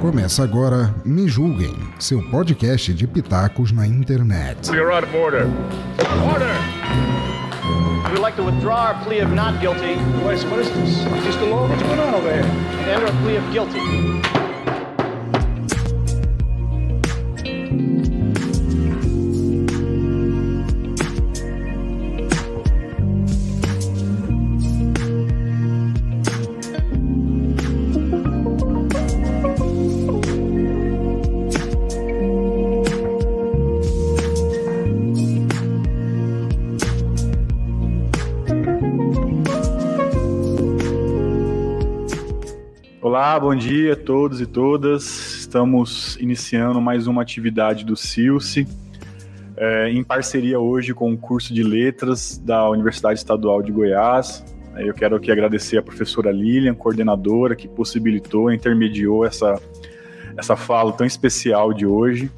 Começa agora Me Julguem, seu podcast de pitacos na internet. You're out of order. Order! We'd like to withdraw our plea of not guilty Wait, what is this? Just law? What's going on over here? and enter a plea of guilty. Bom dia a todos e todas. Estamos iniciando mais uma atividade do Silce, é, em parceria hoje com o curso de Letras da Universidade Estadual de Goiás. Eu quero aqui agradecer a professora Lilian, coordenadora, que possibilitou, intermediou essa, essa fala tão especial de hoje.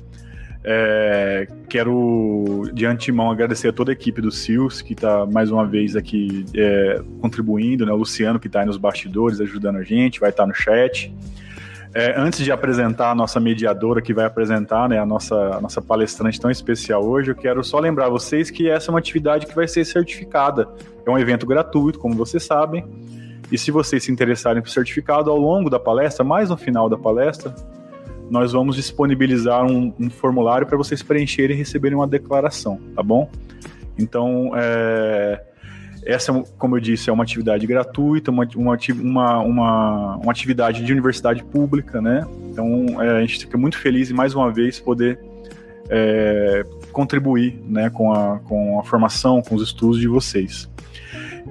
É, quero de antemão agradecer a toda a equipe do SILS, que está mais uma vez aqui é, contribuindo, né? o Luciano, que está aí nos bastidores ajudando a gente, vai estar no chat. É, antes de apresentar a nossa mediadora, que vai apresentar né, a, nossa, a nossa palestrante tão especial hoje, eu quero só lembrar vocês que essa é uma atividade que vai ser certificada. É um evento gratuito, como vocês sabem. E se vocês se interessarem por certificado, ao longo da palestra, mais no final da palestra, nós vamos disponibilizar um, um formulário para vocês preencherem e receberem uma declaração, tá bom? Então, é, essa, como eu disse, é uma atividade gratuita, uma, uma, uma, uma, atividade de universidade pública, né? Então, é, a gente fica muito feliz em mais uma vez poder é, contribuir né, com, a, com a formação, com os estudos de vocês.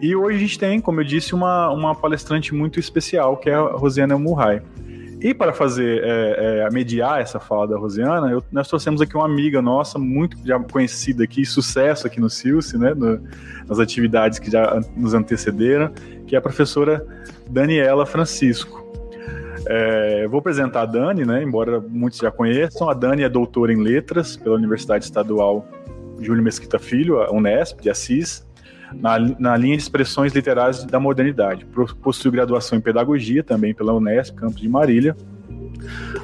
E hoje a gente tem, como eu disse, uma, uma palestrante muito especial, que é a Rosiana Murray. E para fazer, é, é, mediar essa fala da Rosiana, eu, nós trouxemos aqui uma amiga nossa, muito já conhecida aqui, sucesso aqui no Silce, né, no, nas atividades que já nos antecederam, que é a professora Daniela Francisco. É, eu vou apresentar a Dani, né, embora muitos já conheçam. A Dani é doutora em letras pela Universidade Estadual Júlio Mesquita Filho, a Unesp, de Assis, na, na, linha de expressões literárias da modernidade. Possui graduação em pedagogia também pela Unesp, campus de Marília.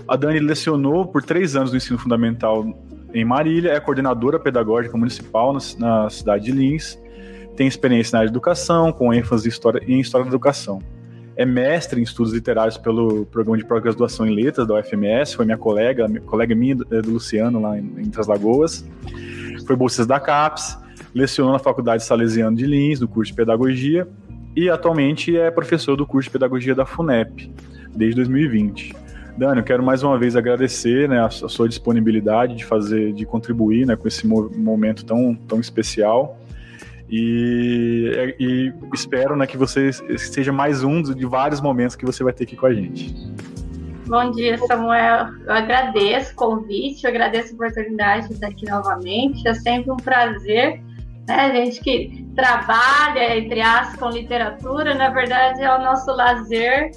A Dani lecionou por três anos no ensino fundamental em Marília, é coordenadora pedagógica municipal na, na cidade de Lins, tem experiência na área de educação, com ênfase em história, em história da educação. É mestre em estudos literários pelo programa de pós-graduação em letras da UFMS, foi minha colega, minha colega minha do Luciano lá em, em Lagoas. Foi bolsista da CAPES, lecionou na Faculdade Salesiano de Lins, no curso de Pedagogia, e atualmente é professor do curso de Pedagogia da FUNEP, desde 2020. Dani, eu quero mais uma vez agradecer né, a sua disponibilidade de fazer, de contribuir né, com esse momento tão, tão especial. E, e espero né, que você seja mais um de vários momentos que você vai ter aqui com a gente. Bom dia, Samuel. Eu agradeço o convite, eu agradeço a oportunidade de estar aqui novamente. É sempre um prazer né? Gente que trabalha, entre aspas, com literatura, na verdade é o nosso lazer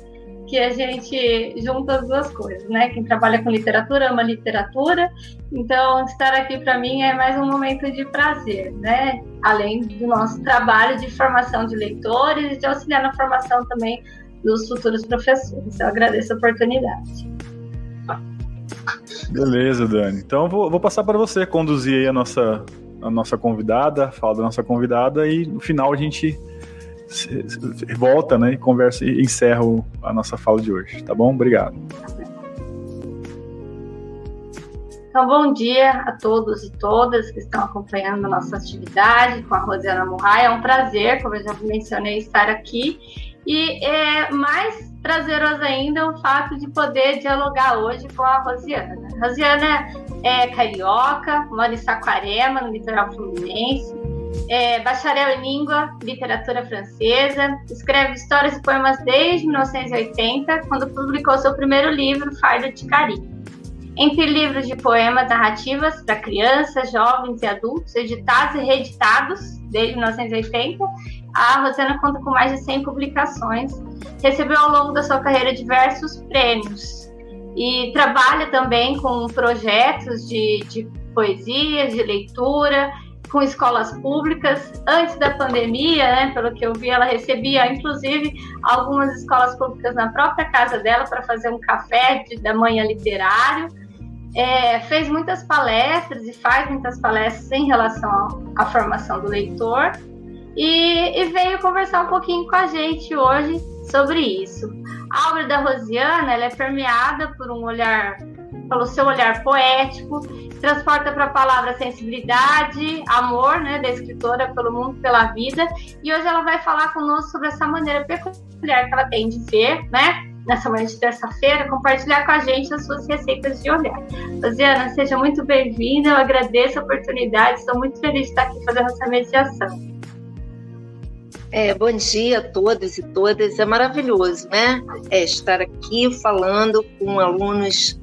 que a gente junta as duas coisas, né? Quem trabalha com literatura ama literatura, então estar aqui para mim é mais um momento de prazer, né? Além do nosso trabalho de formação de leitores e de auxiliar na formação também dos futuros professores. Eu agradeço a oportunidade. Beleza, Dani. Então vou, vou passar para você conduzir a nossa a nossa convidada, fala da nossa convidada e no final a gente volta, né, e conversa e encerra a nossa fala de hoje, tá bom? Obrigado. Então, bom dia a todos e todas que estão acompanhando a nossa atividade com a Rosiana Murray. É um prazer, como eu já mencionei, estar aqui. E é mais prazeroso ainda o fato de poder dialogar hoje com a Rosiana. A Rosiana é carioca, mora em Saquarema, no litoral fluminense, é bacharel em língua, literatura francesa, escreve histórias e poemas desde 1980, quando publicou seu primeiro livro, Fardo de Carinho. Entre livros de poemas narrativas para crianças, jovens e adultos, editados e reeditados desde 1980, a Rosana conta com mais de 100 publicações. Recebeu ao longo da sua carreira diversos prêmios e trabalha também com projetos de, de de leitura, com escolas públicas. Antes da pandemia, né, pelo que eu vi, ela recebia, inclusive, algumas escolas públicas na própria casa dela para fazer um café de, da manhã literário. É, fez muitas palestras e faz muitas palestras em relação à formação do leitor e, e, veio conversar um pouquinho com a gente hoje sobre isso. A obra da Rosiana ela é permeada por um olhar, pelo seu olhar poético, transporta para a palavra sensibilidade, amor, né, da escritora pelo mundo, pela vida. E hoje ela vai falar conosco sobre essa maneira peculiar que ela tem de ver, né, nessa manhã de terça-feira, compartilhar com a gente as suas receitas de olhar. Rosiana, seja muito bem-vinda, eu agradeço a oportunidade, estou muito feliz de estar aqui fazendo essa mediação. É, bom dia a todos e todas, é maravilhoso, né? É, estar aqui falando com alunos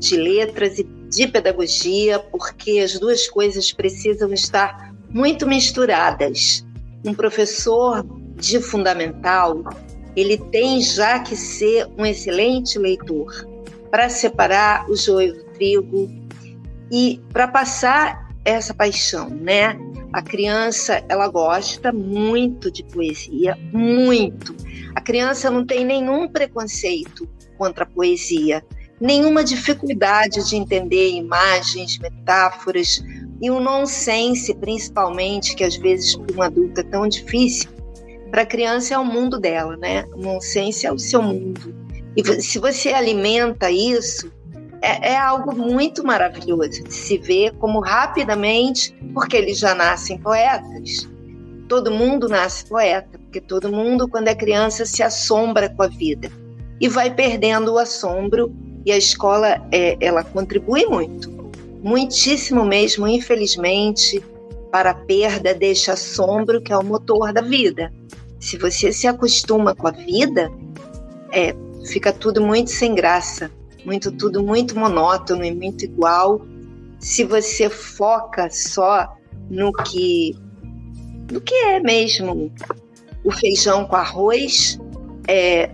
de letras e de pedagogia, porque as duas coisas precisam estar muito misturadas. Um professor de fundamental ele tem já que ser um excelente leitor para separar o joio do trigo e para passar essa paixão, né? A criança, ela gosta muito de poesia, muito. A criança não tem nenhum preconceito contra a poesia, nenhuma dificuldade de entender imagens, metáforas e o nonsense, principalmente, que às vezes para um adulto é tão difícil, para a criança é o mundo dela, né? O nonsense é o seu mundo. E se você alimenta isso, é, é, algo muito maravilhoso de se ver como rapidamente, porque eles já nascem poetas. Todo mundo nasce poeta, porque todo mundo, quando é criança, se assombra com a vida e vai perdendo o assombro. E a escola, é, ela contribui muito, muitíssimo mesmo, infelizmente, para a perda deste assombro que é o motor da vida. Se você se acostuma com a vida, é, fica tudo muito sem graça, muito tudo muito monótono e muito igual. Se você foca só no que no que é mesmo o feijão com arroz, é,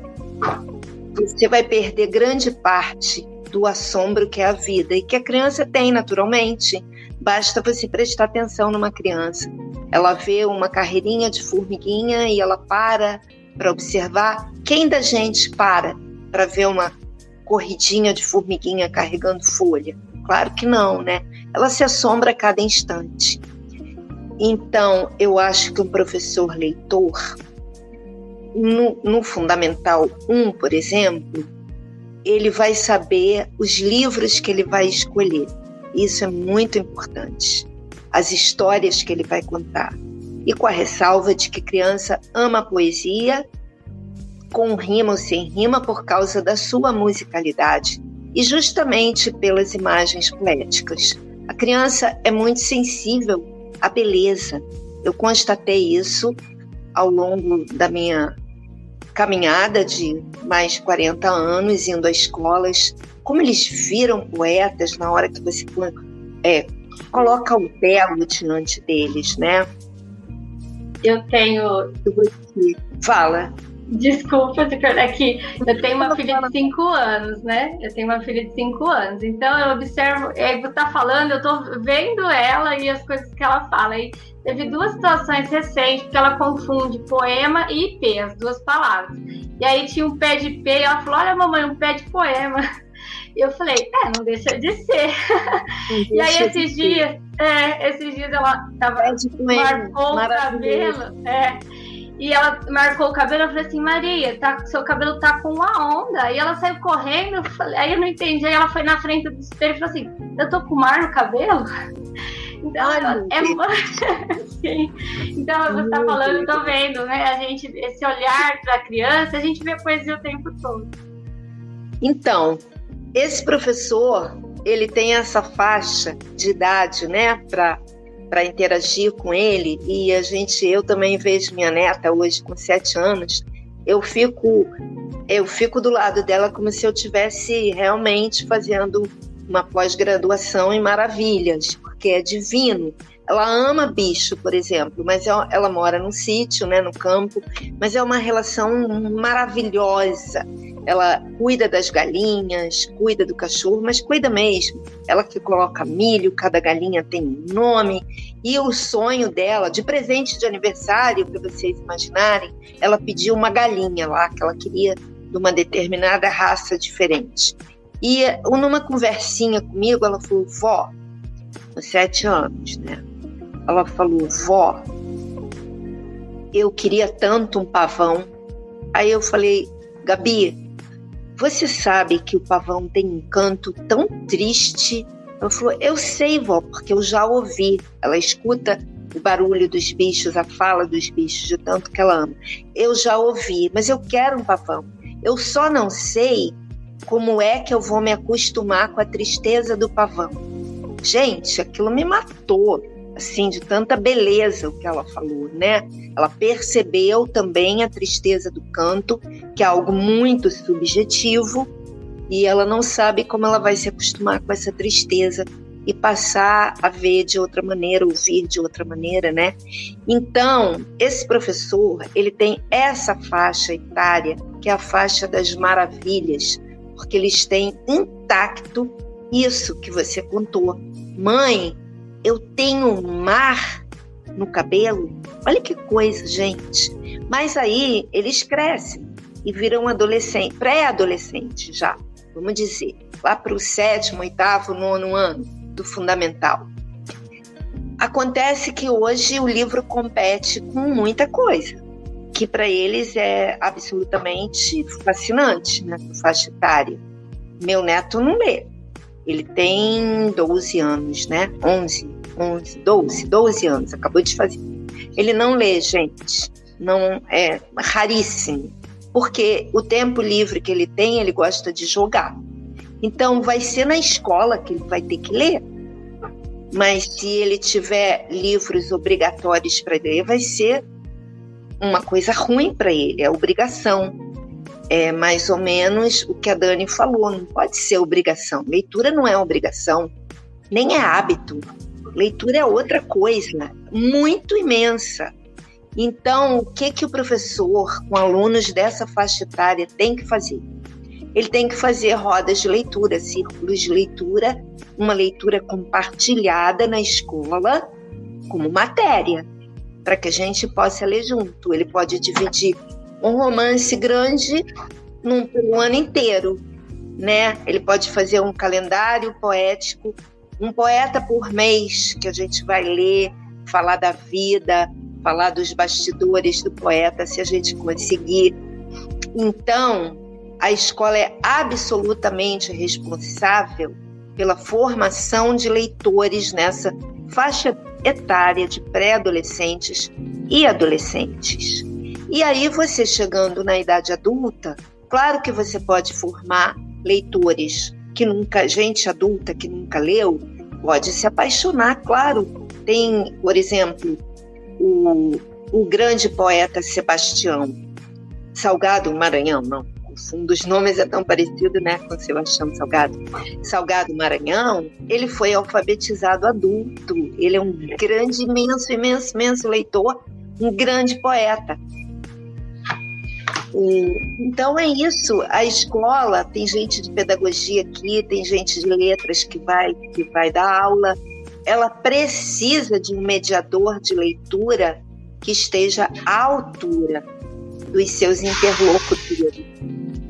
você vai perder grande parte do assombro que é a vida e que a criança tem naturalmente. Basta você prestar atenção numa criança. Ela vê uma carreirinha de formiguinha e ela para para observar. Quem da gente para para ver uma corridinha de formiguinha carregando folha? Claro que não, né? Ela se assombra a cada instante. Então, eu acho que um professor leitor, no, no Fundamental 1, por exemplo, ele vai saber os livros que ele vai escolher. Isso é muito importante. As histórias que ele vai contar. E com a ressalva de que criança ama poesia, com rima ou sem rima, por causa da sua musicalidade e justamente pelas imagens poéticas. A criança é muito sensível à beleza. Eu constatei isso ao longo da minha caminhada de mais de 40 anos, indo a escolas, como eles viram poetas na hora que você é, coloca o belo diante deles, né? Eu tenho. Fala. Desculpa perder aqui. Eu tenho uma filha de 5 anos, né? Eu tenho uma filha de 5 anos. Então eu observo, é, você tá falando, eu tô vendo ela e as coisas que ela fala. E teve duas situações recentes que ela confunde poema e IP, as duas palavras. E aí tinha um pé de IP e ela falou: Olha, mamãe, um pé de poema. E eu falei, é, não deixa de ser. e aí esses dias, é, esses dias ela tava, marcou o cabelo, é, e ela marcou o cabelo, eu falei assim, Maria, tá, seu cabelo tá com uma onda. E ela saiu correndo, eu falei, aí eu não entendi, aí ela foi na frente do espelho e falou assim, eu tô com mar no cabelo? Então, Ai, é Sim. Então, você está falando, eu tô vendo, né? A gente, esse olhar para a criança, a gente vê a poesia o tempo todo. Então, esse professor, ele tem essa faixa de idade, né, para para interagir com ele e a gente, eu também vejo minha neta hoje com sete anos, eu fico eu fico do lado dela como se eu tivesse realmente fazendo uma pós-graduação em maravilhas, porque é divino. Ela ama bicho, por exemplo, mas ela, ela mora num sítio, né, no campo, mas é uma relação maravilhosa ela cuida das galinhas, cuida do cachorro, mas cuida mesmo. Ela que coloca milho, cada galinha tem um nome. E o sonho dela, de presente de aniversário, para vocês imaginarem, ela pediu uma galinha lá, que ela queria de uma determinada raça diferente. E numa conversinha comigo, ela falou: vó, com sete anos, né? Ela falou: vó, eu queria tanto um pavão. Aí eu falei: Gabi, você sabe que o pavão tem um canto tão triste? Ela falou: Eu sei, vó, porque eu já ouvi. Ela escuta o barulho dos bichos, a fala dos bichos, de tanto que ela ama. Eu já ouvi, mas eu quero um pavão. Eu só não sei como é que eu vou me acostumar com a tristeza do pavão. Gente, aquilo me matou, assim, de tanta beleza o que ela falou, né? Ela percebeu também a tristeza do canto, que é algo muito subjetivo, e ela não sabe como ela vai se acostumar com essa tristeza e passar a ver de outra maneira, ouvir de outra maneira, né? Então, esse professor, ele tem essa faixa etária, que é a faixa das maravilhas, porque eles têm intacto isso que você contou. Mãe, eu tenho um mar no cabelo. Olha que coisa, gente. Mas aí eles crescem e viram adolescente, pré-adolescente já, vamos dizer, lá para o sétimo, oitavo, nono ano do fundamental. Acontece que hoje o livro compete com muita coisa, que para eles é absolutamente fascinante, né, faixa etária. Meu neto não lê. Ele tem 12 anos, né? 11, 11, 12, 12 anos, acabou de fazer. Ele não lê, gente. Não é raríssimo. Porque o tempo livre que ele tem, ele gosta de jogar. Então, vai ser na escola que ele vai ter que ler. Mas se ele tiver livros obrigatórios para ler, vai ser uma coisa ruim para ele, é obrigação. É mais ou menos o que a Dani falou, não pode ser obrigação. Leitura não é obrigação, nem é hábito. Leitura é outra coisa, muito imensa. Então, o que que o professor com alunos dessa faixa etária tem que fazer? ele tem que fazer rodas de leitura, círculos de leitura, uma leitura compartilhada na escola como matéria, para que a gente possa ler junto. Ele pode dividir um romance grande num, um ano inteiro, né? Ele pode fazer um calendário poético, um poeta por mês que a gente vai ler, falar da vida, falar dos bastidores do poeta, se a gente conseguir. Então, a escola é absolutamente responsável pela formação de leitores nessa faixa etária de pré-adolescentes e adolescentes. E aí, você chegando na idade adulta, claro que você pode formar leitores que nunca, gente adulta que nunca leu, pode se apaixonar, claro. Tem, por exemplo, o, o grande poeta Sebastião Salgado Maranhão, não, um dos nomes é tão parecido né, com Sebastião Salgado. Salgado Maranhão, ele foi alfabetizado adulto. Ele é um grande, imenso, imenso, imenso leitor, um grande poeta. E, então é isso. A escola tem gente de pedagogia aqui, tem gente de letras que vai que vai dar aula. Ela precisa de um mediador de leitura que esteja à altura dos seus interlocutores.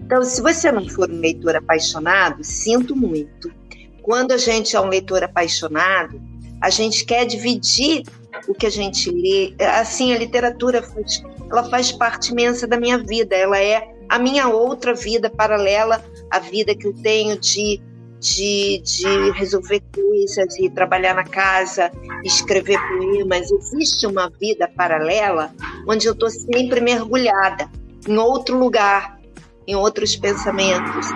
Então, se você não for um leitor apaixonado, sinto muito. Quando a gente é um leitor apaixonado, a gente quer dividir o que a gente lê. Assim, a literatura faz, ela faz parte imensa da minha vida. Ela é a minha outra vida paralela à vida que eu tenho de, de, de resolver coisas, de trabalhar na casa, escrever poemas. Existe uma vida paralela onde eu estou sempre mergulhada em outro lugar, em outros pensamentos.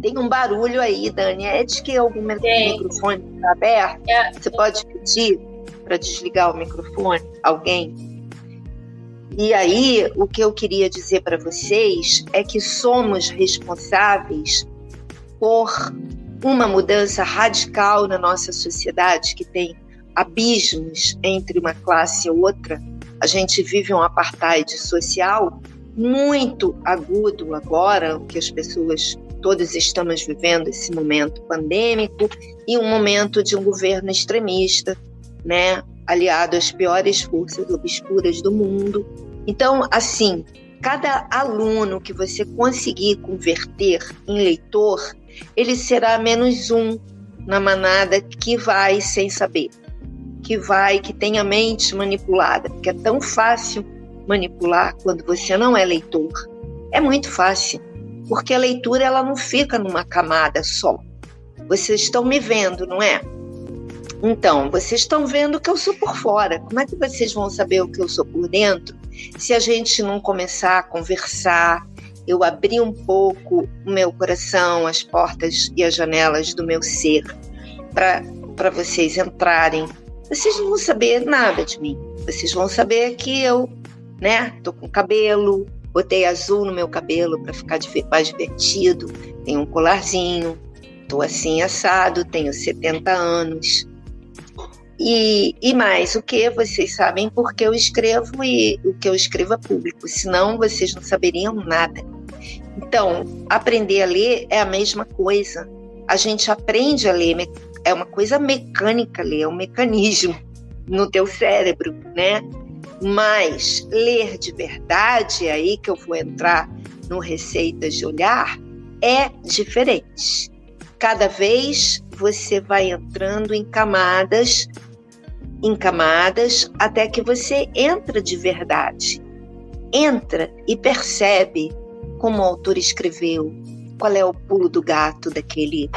Tem um barulho aí, Dani. É de que algum microfone está aberto? É. Você pode pedir para desligar o microfone? Alguém? E aí, o que eu queria dizer para vocês é que somos responsáveis por uma mudança radical na nossa sociedade que tem abismos entre uma classe e outra a gente vive um apartheid social, muito agudo agora, que as pessoas todos estamos vivendo esse momento pandêmico e um momento de um governo extremista, né, aliado às piores forças obscuras do mundo. Então, assim, cada aluno que você conseguir converter em leitor, ele será menos um na manada que vai sem saber, que vai, que tem a mente manipulada, porque é tão fácil manipular quando você não é leitor. É muito fácil, porque a leitura ela não fica numa camada só. Vocês estão me vendo, não é? Então, vocês estão vendo que eu sou por fora. Como é que vocês vão saber o que eu sou por dentro se a gente não começar a conversar, eu abrir um pouco o meu coração, as portas e as janelas do meu ser para vocês entrarem? Vocês não vão saber nada de mim. Vocês vão saber que eu, né, tô com cabelo, botei azul no meu cabelo para ficar mais divertido, tenho um colarzinho, tô assim assado, tenho 70 anos. E, e mais, o que vocês sabem porque eu escrevo e o que eu escrevo é público, senão vocês não saberiam nada. Então, aprender a ler é a mesma coisa. A gente aprende a ler, é uma coisa mecânica ler, é um mecanismo no teu cérebro, né? Mas ler de verdade, é aí que eu vou entrar no Receitas de Olhar, é diferente. Cada vez você vai entrando em camadas em camadas até que você entra de verdade. Entra e percebe como o autor escreveu, qual é o pulo do gato daquele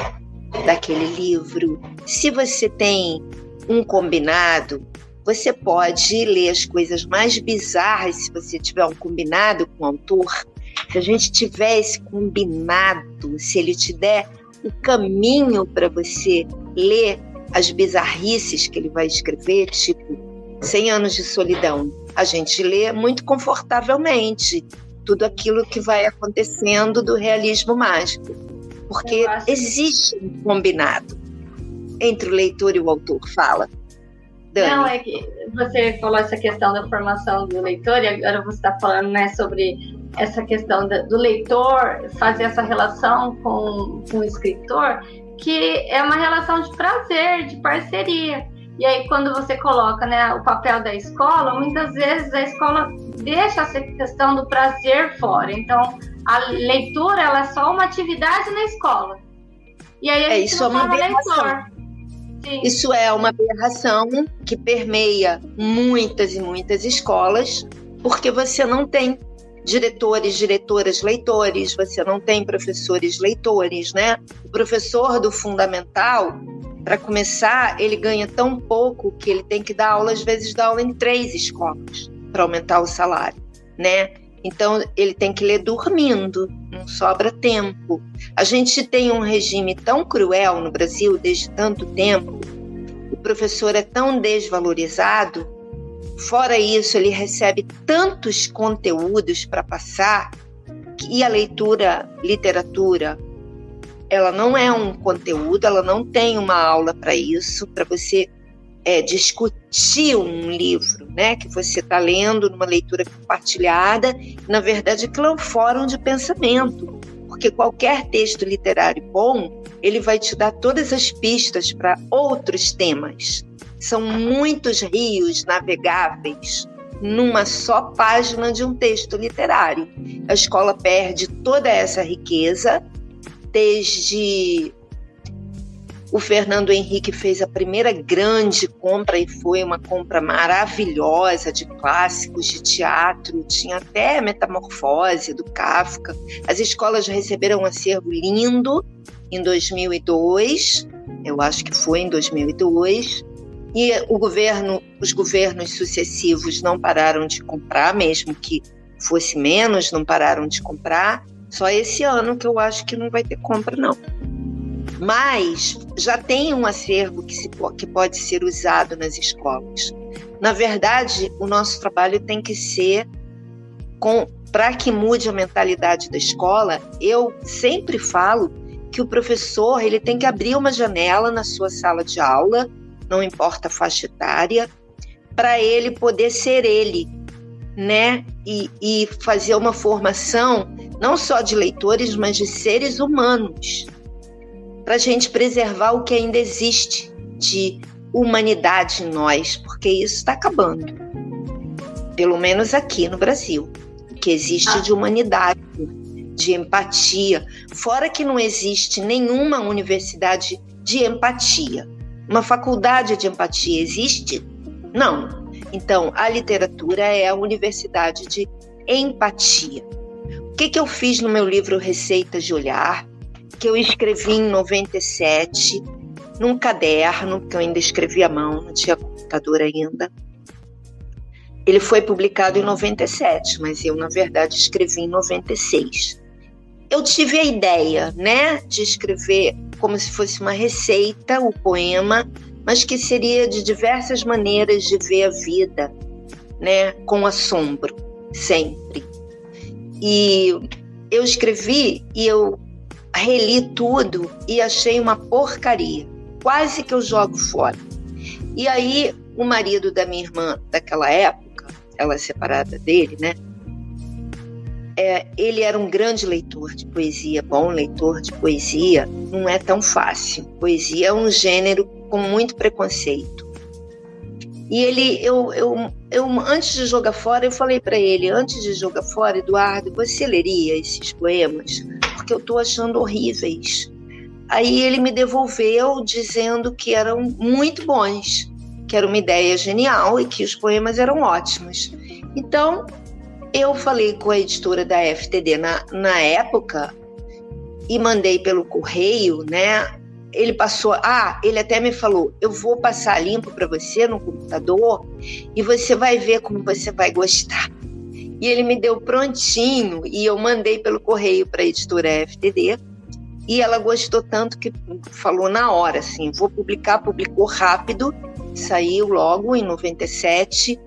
daquele livro. Se você tem um combinado, você pode ler as coisas mais bizarras se você tiver um combinado com o autor. Se a gente tiver esse combinado, se ele te der o caminho para você ler as bizarrices que ele vai escrever, tipo 100 anos de solidão. A gente lê muito confortavelmente tudo aquilo que vai acontecendo do realismo mágico, porque existe um combinado entre o leitor e o autor. Fala. Dani. Não, é que você falou essa questão da formação do leitor, e agora você está falando né, sobre essa questão do leitor fazer essa relação com, com o escritor que é uma relação de prazer, de parceria. E aí, quando você coloca né, o papel da escola, muitas vezes a escola deixa essa questão do prazer fora. Então, a leitura ela é só uma atividade na escola. E aí a é, isso é uma Isso é uma aberração que permeia muitas e muitas escolas, porque você não tem diretores, diretoras, leitores, você não tem professores, leitores, né? O professor do fundamental, para começar, ele ganha tão pouco que ele tem que dar aula, às vezes dá aula em três escolas para aumentar o salário, né? Então ele tem que ler dormindo, não sobra tempo. A gente tem um regime tão cruel no Brasil desde tanto tempo, o professor é tão desvalorizado Fora isso, ele recebe tantos conteúdos para passar e a leitura, literatura, ela não é um conteúdo, ela não tem uma aula para isso, para você é, discutir um livro, né, que você está lendo numa leitura compartilhada. Na verdade, aquilo é um fórum de pensamento, porque qualquer texto literário bom, ele vai te dar todas as pistas para outros temas. São muitos rios navegáveis numa só página de um texto literário. A escola perde toda essa riqueza desde o Fernando Henrique fez a primeira grande compra e foi uma compra maravilhosa de clássicos de teatro, tinha até Metamorfose do Kafka. As escolas receberam um acervo lindo em 2002, eu acho que foi em 2002. E o governo, os governos sucessivos não pararam de comprar, mesmo que fosse menos, não pararam de comprar. Só esse ano que eu acho que não vai ter compra, não. Mas já tem um acervo que, se, que pode ser usado nas escolas. Na verdade, o nosso trabalho tem que ser para que mude a mentalidade da escola. Eu sempre falo que o professor ele tem que abrir uma janela na sua sala de aula não importa a faixa etária, para ele poder ser ele, né? e, e fazer uma formação não só de leitores, mas de seres humanos, para a gente preservar o que ainda existe de humanidade em nós, porque isso está acabando. Pelo menos aqui no Brasil. O que existe de humanidade, de empatia. Fora que não existe nenhuma universidade de empatia. Uma faculdade de empatia existe? Não. Então, a literatura é a universidade de empatia. O que, que eu fiz no meu livro Receitas de Olhar, que eu escrevi em 97, num caderno, que eu ainda escrevi à mão, não tinha computador ainda. Ele foi publicado em 97, mas eu, na verdade, escrevi em 96. Eu tive a ideia, né, de escrever como se fosse uma receita, o poema, mas que seria de diversas maneiras de ver a vida, né, com assombro, sempre. E eu escrevi e eu reli tudo e achei uma porcaria quase que eu jogo fora. E aí, o marido da minha irmã daquela época, ela é separada dele, né? É, ele era um grande leitor de poesia, bom leitor de poesia, não é tão fácil. Poesia é um gênero com muito preconceito. E ele, eu, eu, eu antes de jogar fora, eu falei para ele, antes de jogar fora, Eduardo, você leria esses poemas? Porque eu estou achando horríveis. Aí ele me devolveu dizendo que eram muito bons, que era uma ideia genial e que os poemas eram ótimos. Então, eu falei com a editora da FTD na, na época e mandei pelo correio, né? Ele passou, ah, ele até me falou, eu vou passar limpo para você no computador e você vai ver como você vai gostar. E ele me deu prontinho e eu mandei pelo correio para a editora FTD e ela gostou tanto que falou na hora, assim, vou publicar, publicou rápido, saiu logo em 97.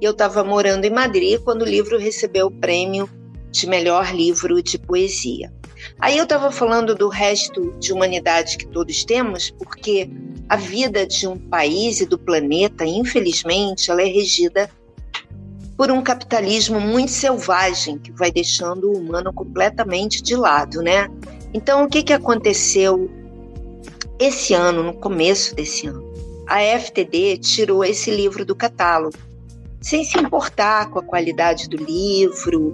E eu estava morando em Madrid quando o livro recebeu o prêmio de melhor livro de poesia. Aí eu estava falando do resto de humanidade que todos temos, porque a vida de um país e do planeta, infelizmente, ela é regida por um capitalismo muito selvagem que vai deixando o humano completamente de lado, né? Então, o que, que aconteceu esse ano, no começo desse ano? A FTD tirou esse livro do catálogo, sem se importar com a qualidade do livro,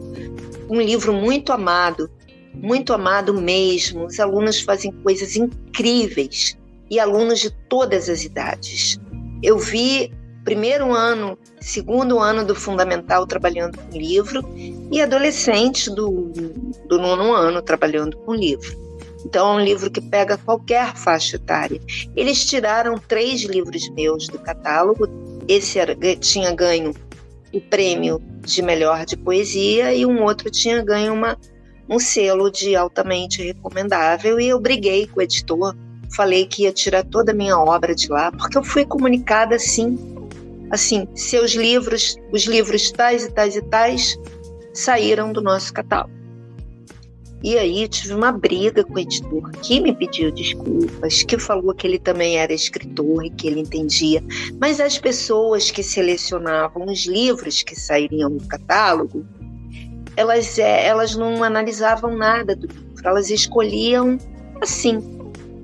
um livro muito amado, muito amado mesmo. Os alunos fazem coisas incríveis e alunos de todas as idades. Eu vi primeiro ano, segundo ano do fundamental trabalhando com livro e adolescentes do, do nono ano trabalhando com livro. Então é um livro que pega qualquer faixa etária. Eles tiraram três livros meus do catálogo. Esse era, tinha ganho o prêmio de melhor de poesia e um outro tinha ganho uma, um selo de altamente recomendável. E eu briguei com o editor, falei que ia tirar toda a minha obra de lá, porque eu fui comunicada assim assim, seus livros, os livros tais e tais e tais, saíram do nosso catálogo. E aí tive uma briga com o editor, que me pediu desculpas, que falou que ele também era escritor e que ele entendia. Mas as pessoas que selecionavam os livros que sairiam do catálogo, elas, é, elas não analisavam nada do livro, elas escolhiam assim,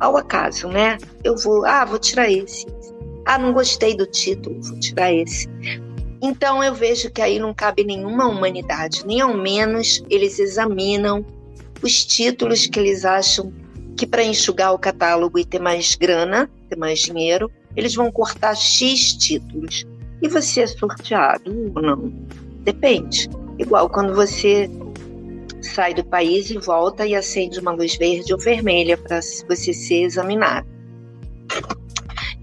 ao acaso, né? Eu vou, ah, vou tirar esse. Ah, não gostei do título, vou tirar esse. Então eu vejo que aí não cabe nenhuma humanidade, nem ao menos eles examinam os títulos que eles acham que para enxugar o catálogo e ter mais grana, ter mais dinheiro, eles vão cortar X títulos. E você é sorteado ou não? Depende. Igual quando você sai do país e volta e acende uma luz verde ou vermelha para você ser examinado.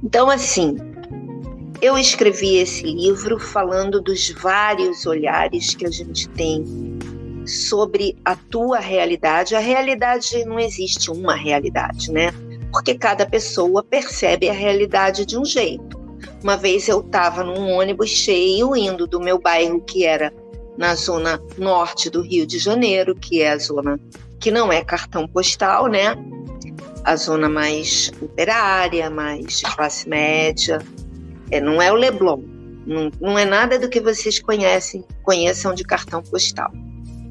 Então, assim, eu escrevi esse livro falando dos vários olhares que a gente tem sobre a tua realidade. A realidade não existe uma realidade, né? Porque cada pessoa percebe a realidade de um jeito. Uma vez eu estava num ônibus cheio indo do meu bairro que era na zona norte do Rio de Janeiro, que é a zona que não é cartão postal, né? A zona mais operária, mais classe média. É, não é o Leblon, não, não é nada do que vocês conhecem conheçam de cartão postal.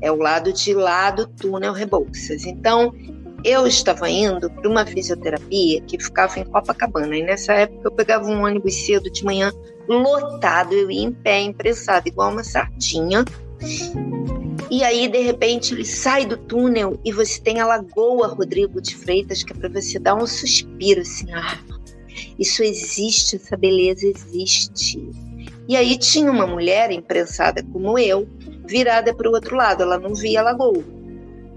É o lado de lá do túnel Rebouças. Então, eu estava indo para uma fisioterapia que ficava em Copacabana. E nessa época eu pegava um ônibus cedo de manhã, lotado, eu ia em pé, impressado, igual uma sardinha. E aí, de repente, ele sai do túnel e você tem a Lagoa Rodrigo de Freitas, que é para você dar um suspiro assim, ah, isso existe, essa beleza existe. E aí tinha uma mulher imprensada como eu, virada para o outro lado, ela não via a lagoa.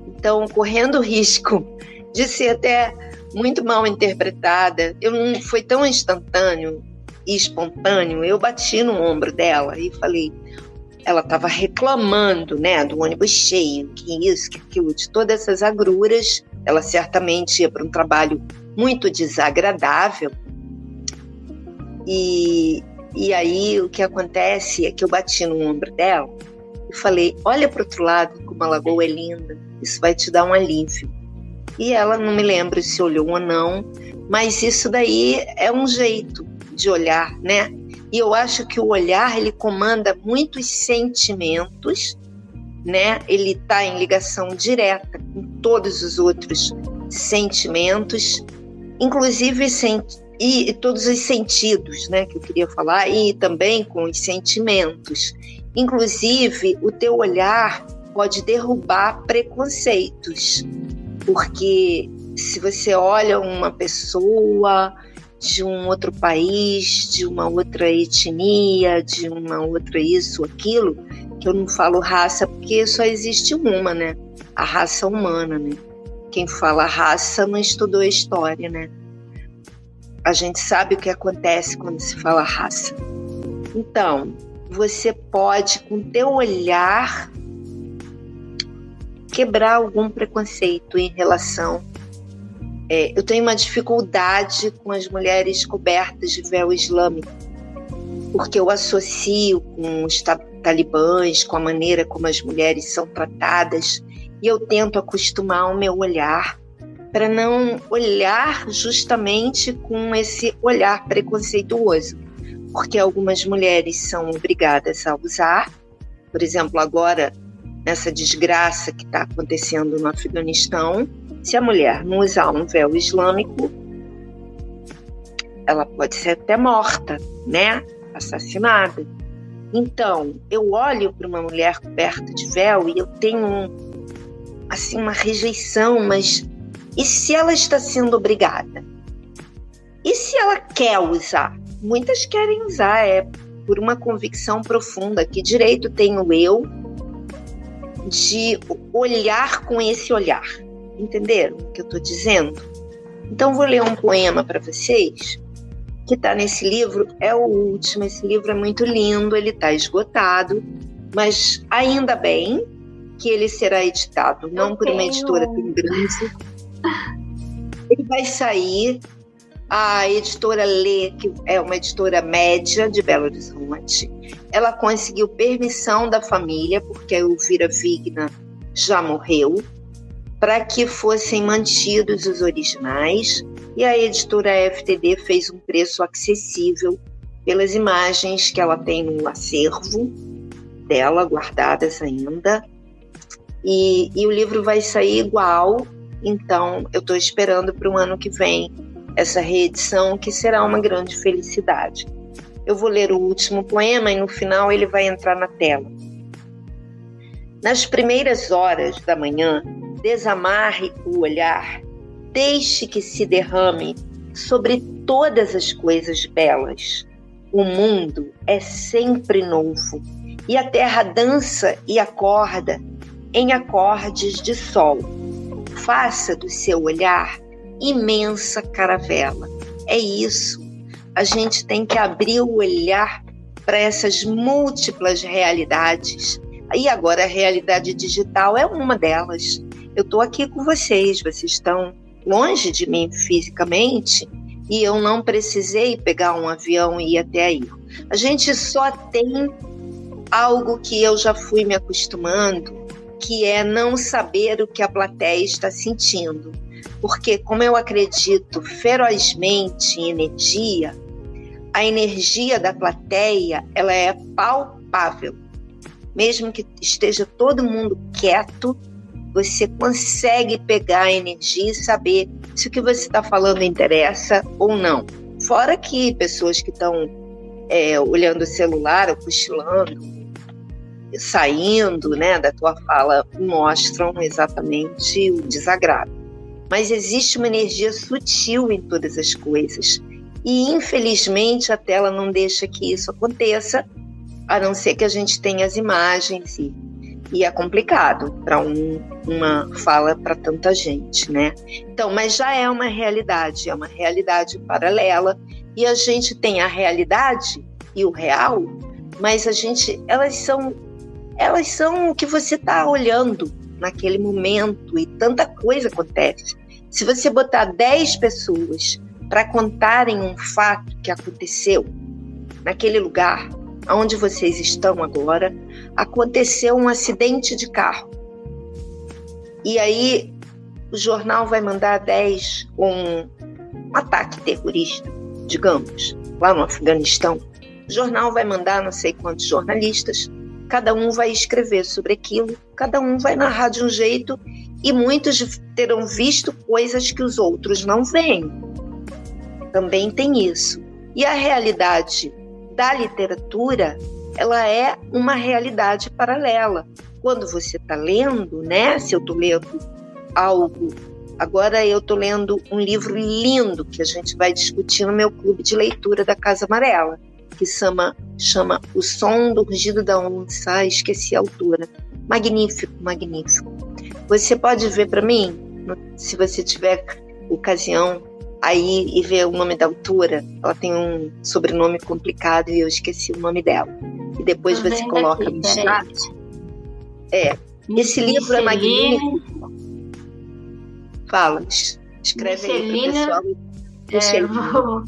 Então, correndo o risco de ser até muito mal interpretada, eu não foi tão instantâneo e espontâneo, eu bati no ombro dela e falei, ela estava reclamando, né, do ônibus cheio, que isso, que aquilo, de todas essas agruras. Ela certamente ia para um trabalho muito desagradável. E, e aí o que acontece é que eu bati no ombro dela e falei: Olha para outro lado como a lagoa é linda, isso vai te dar um alívio. E ela não me lembro se olhou ou não, mas isso daí é um jeito de olhar, né? E eu acho que o olhar ele comanda muitos sentimentos, né? Ele está em ligação direta com todos os outros sentimentos, inclusive e, todos os sentidos, né, que eu queria falar, e também com os sentimentos. Inclusive, o teu olhar pode derrubar preconceitos, porque se você olha uma pessoa de um outro país, de uma outra etnia, de uma outra isso, aquilo, que eu não falo raça porque só existe uma, né? A raça humana, né? Quem fala raça não estudou a história, né? A gente sabe o que acontece quando se fala raça. Então, você pode, com teu olhar, quebrar algum preconceito em relação. É, eu tenho uma dificuldade com as mulheres cobertas de véu islâmico, porque eu associo com os talibãs, com a maneira como as mulheres são tratadas, e eu tento acostumar o meu olhar para não olhar justamente com esse olhar preconceituoso, porque algumas mulheres são obrigadas a usar, por exemplo, agora nessa desgraça que está acontecendo no Afeganistão, se a mulher não usar um véu islâmico, ela pode ser até morta, né? Assassinada. Então, eu olho para uma mulher coberta de véu e eu tenho assim uma rejeição, mas e se ela está sendo obrigada? E se ela quer usar? Muitas querem usar, é por uma convicção profunda. Que direito tenho eu de olhar com esse olhar? Entenderam o que eu estou dizendo? Então, vou ler um poema para vocês que está nesse livro. É o último. Esse livro é muito lindo, ele está esgotado, mas ainda bem que ele será editado, não por uma editora tão grande ele vai sair. A editora Lê, que é uma editora média de Belo Horizonte, ela conseguiu permissão da família, porque a Elvira Vigna já morreu, para que fossem mantidos os originais. E a editora FTD fez um preço acessível pelas imagens que ela tem no acervo dela, guardadas ainda. E, e o livro vai sair igual então, eu estou esperando para o ano que vem essa reedição, que será uma grande felicidade. Eu vou ler o último poema e no final ele vai entrar na tela. Nas primeiras horas da manhã, desamarre o olhar, deixe que se derrame sobre todas as coisas belas. O mundo é sempre novo e a terra dança e acorda em acordes de sol faça do seu olhar imensa caravela. É isso. A gente tem que abrir o olhar para essas múltiplas realidades. E agora a realidade digital é uma delas. Eu estou aqui com vocês, vocês estão longe de mim fisicamente e eu não precisei pegar um avião e ir até aí. A gente só tem algo que eu já fui me acostumando, que é não saber o que a plateia está sentindo. Porque, como eu acredito ferozmente em energia, a energia da plateia ela é palpável. mesmo que esteja todo mundo quieto, você consegue pegar a energia e saber se o que você está falando interessa ou não. Fora que pessoas que estão é, olhando o celular ou cochilando, saindo né, da tua fala, mostram exatamente o desagrado. Mas existe uma energia sutil em todas as coisas. E infelizmente a tela não deixa que isso aconteça, a não ser que a gente tenha as imagens e, e é complicado para um, uma fala para tanta gente, né? Então, mas já é uma realidade, é uma realidade paralela e a gente tem a realidade e o real, mas a gente, elas são, elas são o que você está olhando naquele momento e tanta coisa acontece. Se você botar 10 pessoas para contarem um fato que aconteceu naquele lugar, onde vocês estão agora, aconteceu um acidente de carro. E aí o jornal vai mandar 10 um, um ataque terrorista, digamos, lá no Afeganistão. O jornal vai mandar não sei quantos jornalistas, cada um vai escrever sobre aquilo, cada um vai narrar de um jeito e muitos terão visto coisas que os outros não veem. Também tem isso. E a realidade da literatura, ela é uma realidade paralela. Quando você está lendo, né? Se eu estou lendo algo, agora eu estou lendo um livro lindo que a gente vai discutir no meu clube de leitura da Casa Amarela, que chama, chama O Som do Rugido da Onça. esqueci a autora. Magnífico, magnífico. Você pode ver para mim, se você tiver ocasião, aí e ver o nome da autora. Ela tem um sobrenome complicado e eu esqueci o nome dela. E depois você coloca aqui, no chat. É. Esse livro é magnífico. Fala, escreve Michelina, aí pro pessoal.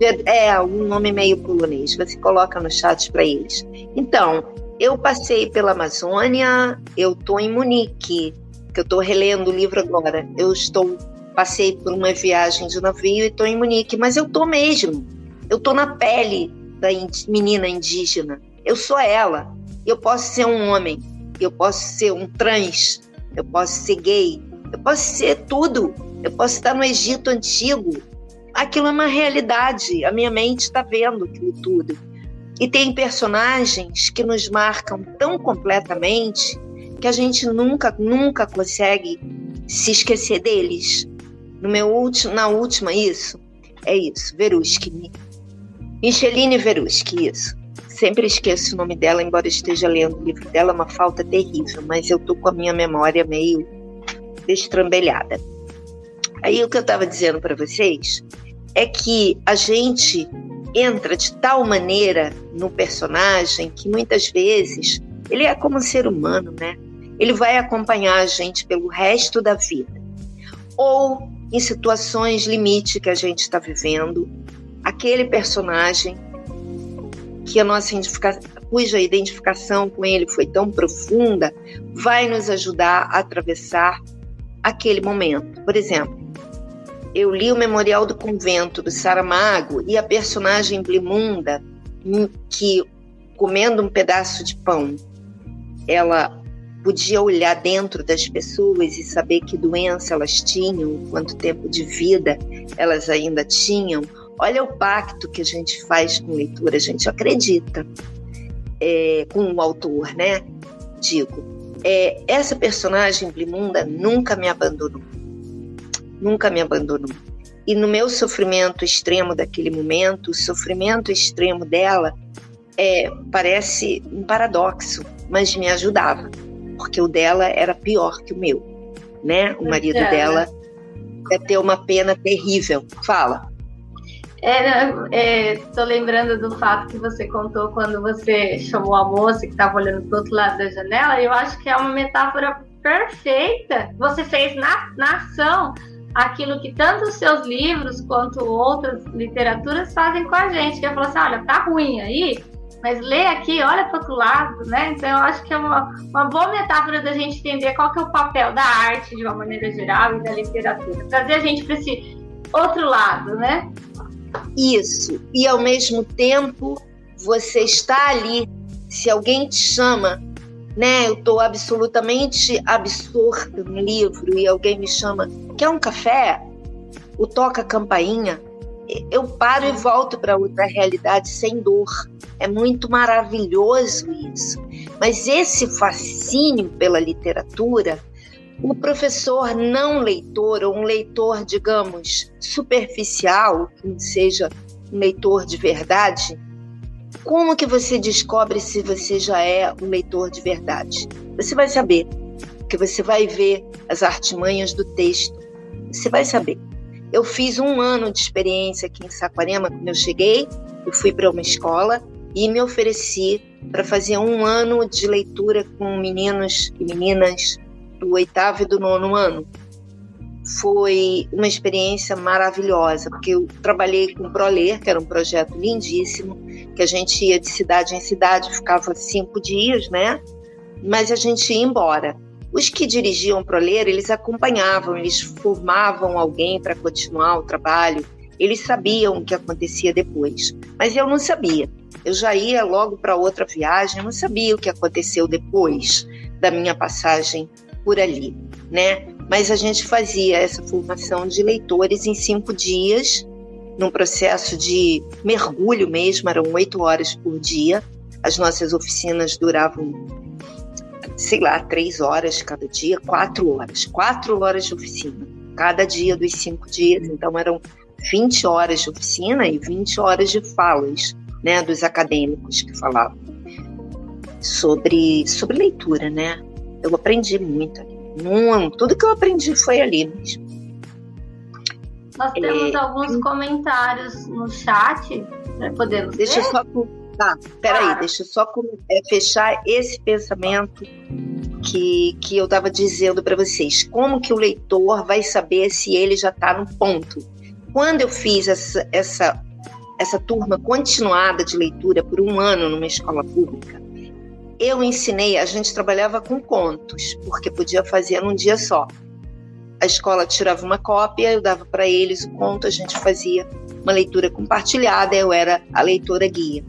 É. É, um nome meio polonês. Você coloca no chat para eles. Então, eu passei pela Amazônia, eu tô em Munique, que eu estou relendo o livro agora. Eu estou passei por uma viagem de navio e estou em Munique, mas eu tô mesmo. Eu tô na pele da menina indígena. Eu sou ela. Eu posso ser um homem, eu posso ser um trans, eu posso ser gay, eu posso ser tudo. Eu posso estar no Egito antigo. Aquilo é uma realidade. A minha mente está vendo aquilo tudo. E tem personagens que nos marcam tão completamente que a gente nunca, nunca consegue se esquecer deles. No meu último, na última, isso, é isso, Veruschi. Micheline Veruschi, isso. Sempre esqueço o nome dela, embora esteja lendo o livro dela, é uma falta terrível, mas eu tô com a minha memória meio destrambelhada. Aí o que eu estava dizendo para vocês é que a gente entra de tal maneira no personagem que muitas vezes ele é como um ser humano, né? ele vai acompanhar a gente pelo resto da vida. Ou em situações limite que a gente está vivendo, aquele personagem que a nossa cuja identificação com ele foi tão profunda, vai nos ajudar a atravessar aquele momento. Por exemplo, eu li o Memorial do Convento do Saramago e a personagem Blimunda, hum, que comendo um pedaço de pão, ela podia olhar dentro das pessoas e saber que doença elas tinham, quanto tempo de vida elas ainda tinham. Olha o pacto que a gente faz com leitura, a gente acredita é, com o autor, né? Digo, é, essa personagem Blimunda nunca me abandonou, nunca me abandonou. E no meu sofrimento extremo daquele momento, o sofrimento extremo dela é, parece um paradoxo, mas me ajudava porque o dela era pior que o meu, né? O marido é, dela ia ter uma pena terrível. Fala. Estou é, lembrando do fato que você contou quando você chamou a moça que estava olhando para outro lado da janela. Eu acho que é uma metáfora perfeita. Você fez na, na ação aquilo que tanto os seus livros quanto outras literaturas fazem com a gente, que é falar assim, olha, tá ruim aí, mas lê aqui, olha para outro lado, né? Então eu acho que é uma, uma boa metáfora da gente entender qual que é o papel da arte de uma maneira geral e da literatura, trazer a gente para esse outro lado, né? Isso. E ao mesmo tempo você está ali, se alguém te chama, né? Eu estou absolutamente absorta no livro e alguém me chama, quer um café? O toca campainha? Eu paro e volto para outra realidade sem dor. É muito maravilhoso isso. Mas esse fascínio pela literatura, o professor não leitor, ou um leitor, digamos, superficial, que não seja um leitor de verdade, como que você descobre se você já é um leitor de verdade? Você vai saber, porque você vai ver as artimanhas do texto. Você vai saber. Eu fiz um ano de experiência aqui em Saquarema quando eu cheguei. Eu fui para uma escola e me ofereci para fazer um ano de leitura com meninos e meninas do oitavo e do nono ano. Foi uma experiência maravilhosa, porque eu trabalhei com o ProLer, que era um projeto lindíssimo, que a gente ia de cidade em cidade, ficava cinco dias, né? Mas a gente ia embora. Os que dirigiam o ProLer, eles acompanhavam, eles formavam alguém para continuar o trabalho, eles sabiam o que acontecia depois, mas eu não sabia. Eu já ia logo para outra viagem, eu não sabia o que aconteceu depois da minha passagem por ali, né? Mas a gente fazia essa formação de leitores em cinco dias, num processo de mergulho mesmo, eram oito horas por dia. As nossas oficinas duravam, sei lá, três horas cada dia, quatro horas, quatro horas de oficina, cada dia dos cinco dias. Então eram 20 horas de oficina e 20 horas de falas, né, dos acadêmicos que falavam sobre sobre leitura, né? Eu aprendi muito ali. Muito. Tudo que eu aprendi foi ali mesmo. Nós temos é... alguns comentários no chat. Podemos Deixa ver? eu só. Tá, peraí, claro. deixa eu só é, fechar esse pensamento que, que eu estava dizendo para vocês. Como que o leitor vai saber se ele já está no ponto? Quando eu fiz essa, essa, essa turma continuada de leitura por um ano numa escola pública, eu ensinei, a gente trabalhava com contos, porque podia fazer num dia só. A escola tirava uma cópia, eu dava para eles o conto, a gente fazia uma leitura compartilhada, eu era a leitora guia.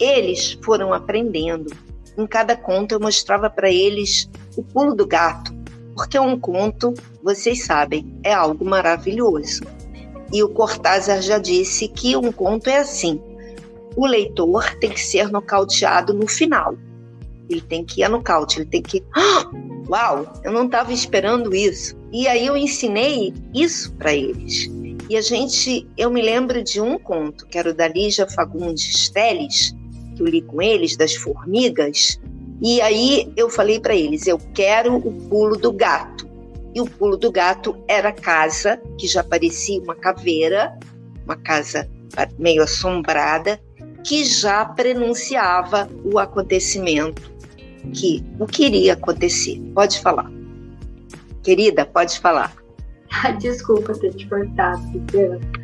Eles foram aprendendo. Em cada conto eu mostrava para eles o pulo do gato, porque um conto, vocês sabem, é algo maravilhoso. E o Cortázar já disse que um conto é assim: o leitor tem que ser nocauteado no final ele tem que ir a nocaute, ele tem que. Ah, uau, eu não estava esperando isso. E aí eu ensinei isso para eles. E a gente, eu me lembro de um conto, que era o da Lígia Fagundes Teles, que eu li com eles, das formigas. E aí eu falei para eles: eu quero o pulo do gato. E o pulo do gato era a casa, que já parecia uma caveira, uma casa meio assombrada, que já prenunciava o acontecimento que o que iria acontecer. Pode falar. Querida, pode falar. Desculpa ter te cortado.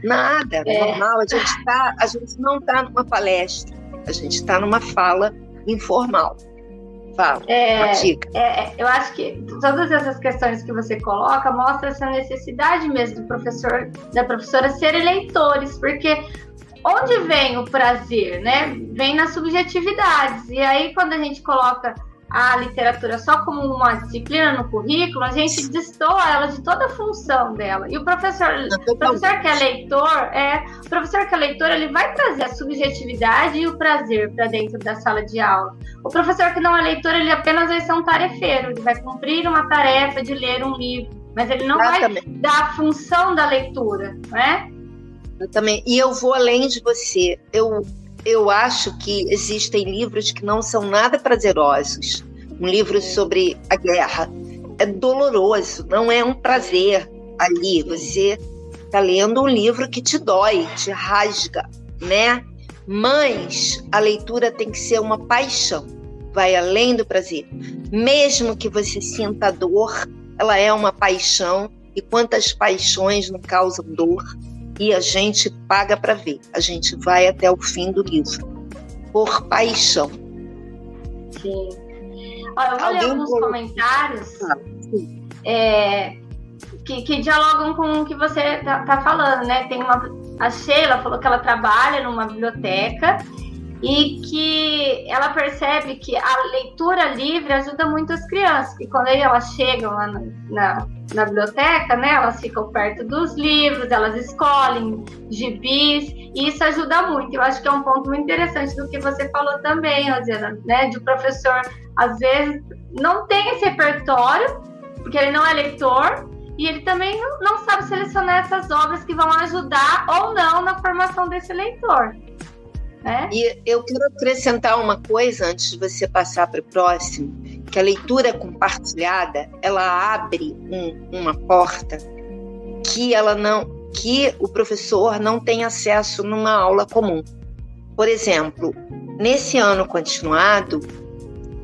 Nada, é. normal. A gente, tá, a gente não está numa palestra, a gente está numa fala informal. Fala, é, é, eu acho que todas essas questões que você coloca mostram essa necessidade mesmo do professor, da professora serem leitores, porque onde vem o prazer, né? Vem nas subjetividades. E aí, quando a gente coloca a literatura só como uma disciplina no currículo, a gente destoa ela de toda a função dela. E o professor, o professor que é leitor, é, o professor que é leitor, ele vai trazer a subjetividade e o prazer para dentro da sala de aula. O professor que não é leitor, ele apenas vai ser um tarefeiro, ele vai cumprir uma tarefa de ler um livro, mas ele não Exatamente. vai dar a função da leitura, não é? Eu também. E eu vou além de você. Eu, eu acho que existem livros que não são nada prazerosos. Um livro sobre a guerra é doloroso, não é um prazer ali. Você está lendo um livro que te dói, te rasga, né? Mas a leitura tem que ser uma paixão, vai além do prazer. Mesmo que você sinta dor, ela é uma paixão. E quantas paixões não causam dor? E a gente paga para ver. A gente vai até o fim do livro, por paixão. Sim. Olha, eu vou Alguém ler alguns por... comentários ah, é, que, que, dialogam com o que você está tá falando, né? Tem uma, a Sheila falou que ela trabalha numa biblioteca e que ela percebe que a leitura livre ajuda muito as crianças, que quando elas chegam lá na, na, na biblioteca, né, elas ficam perto dos livros, elas escolhem gibis, e isso ajuda muito. Eu acho que é um ponto muito interessante do que você falou também, Rosiana, né, de o professor, às vezes, não tem esse repertório, porque ele não é leitor, e ele também não, não sabe selecionar essas obras que vão ajudar ou não na formação desse leitor. Né? E eu quero acrescentar uma coisa antes de você passar para o próximo, que a leitura compartilhada ela abre um, uma porta que ela não, que o professor não tem acesso numa aula comum. Por exemplo, nesse ano continuado,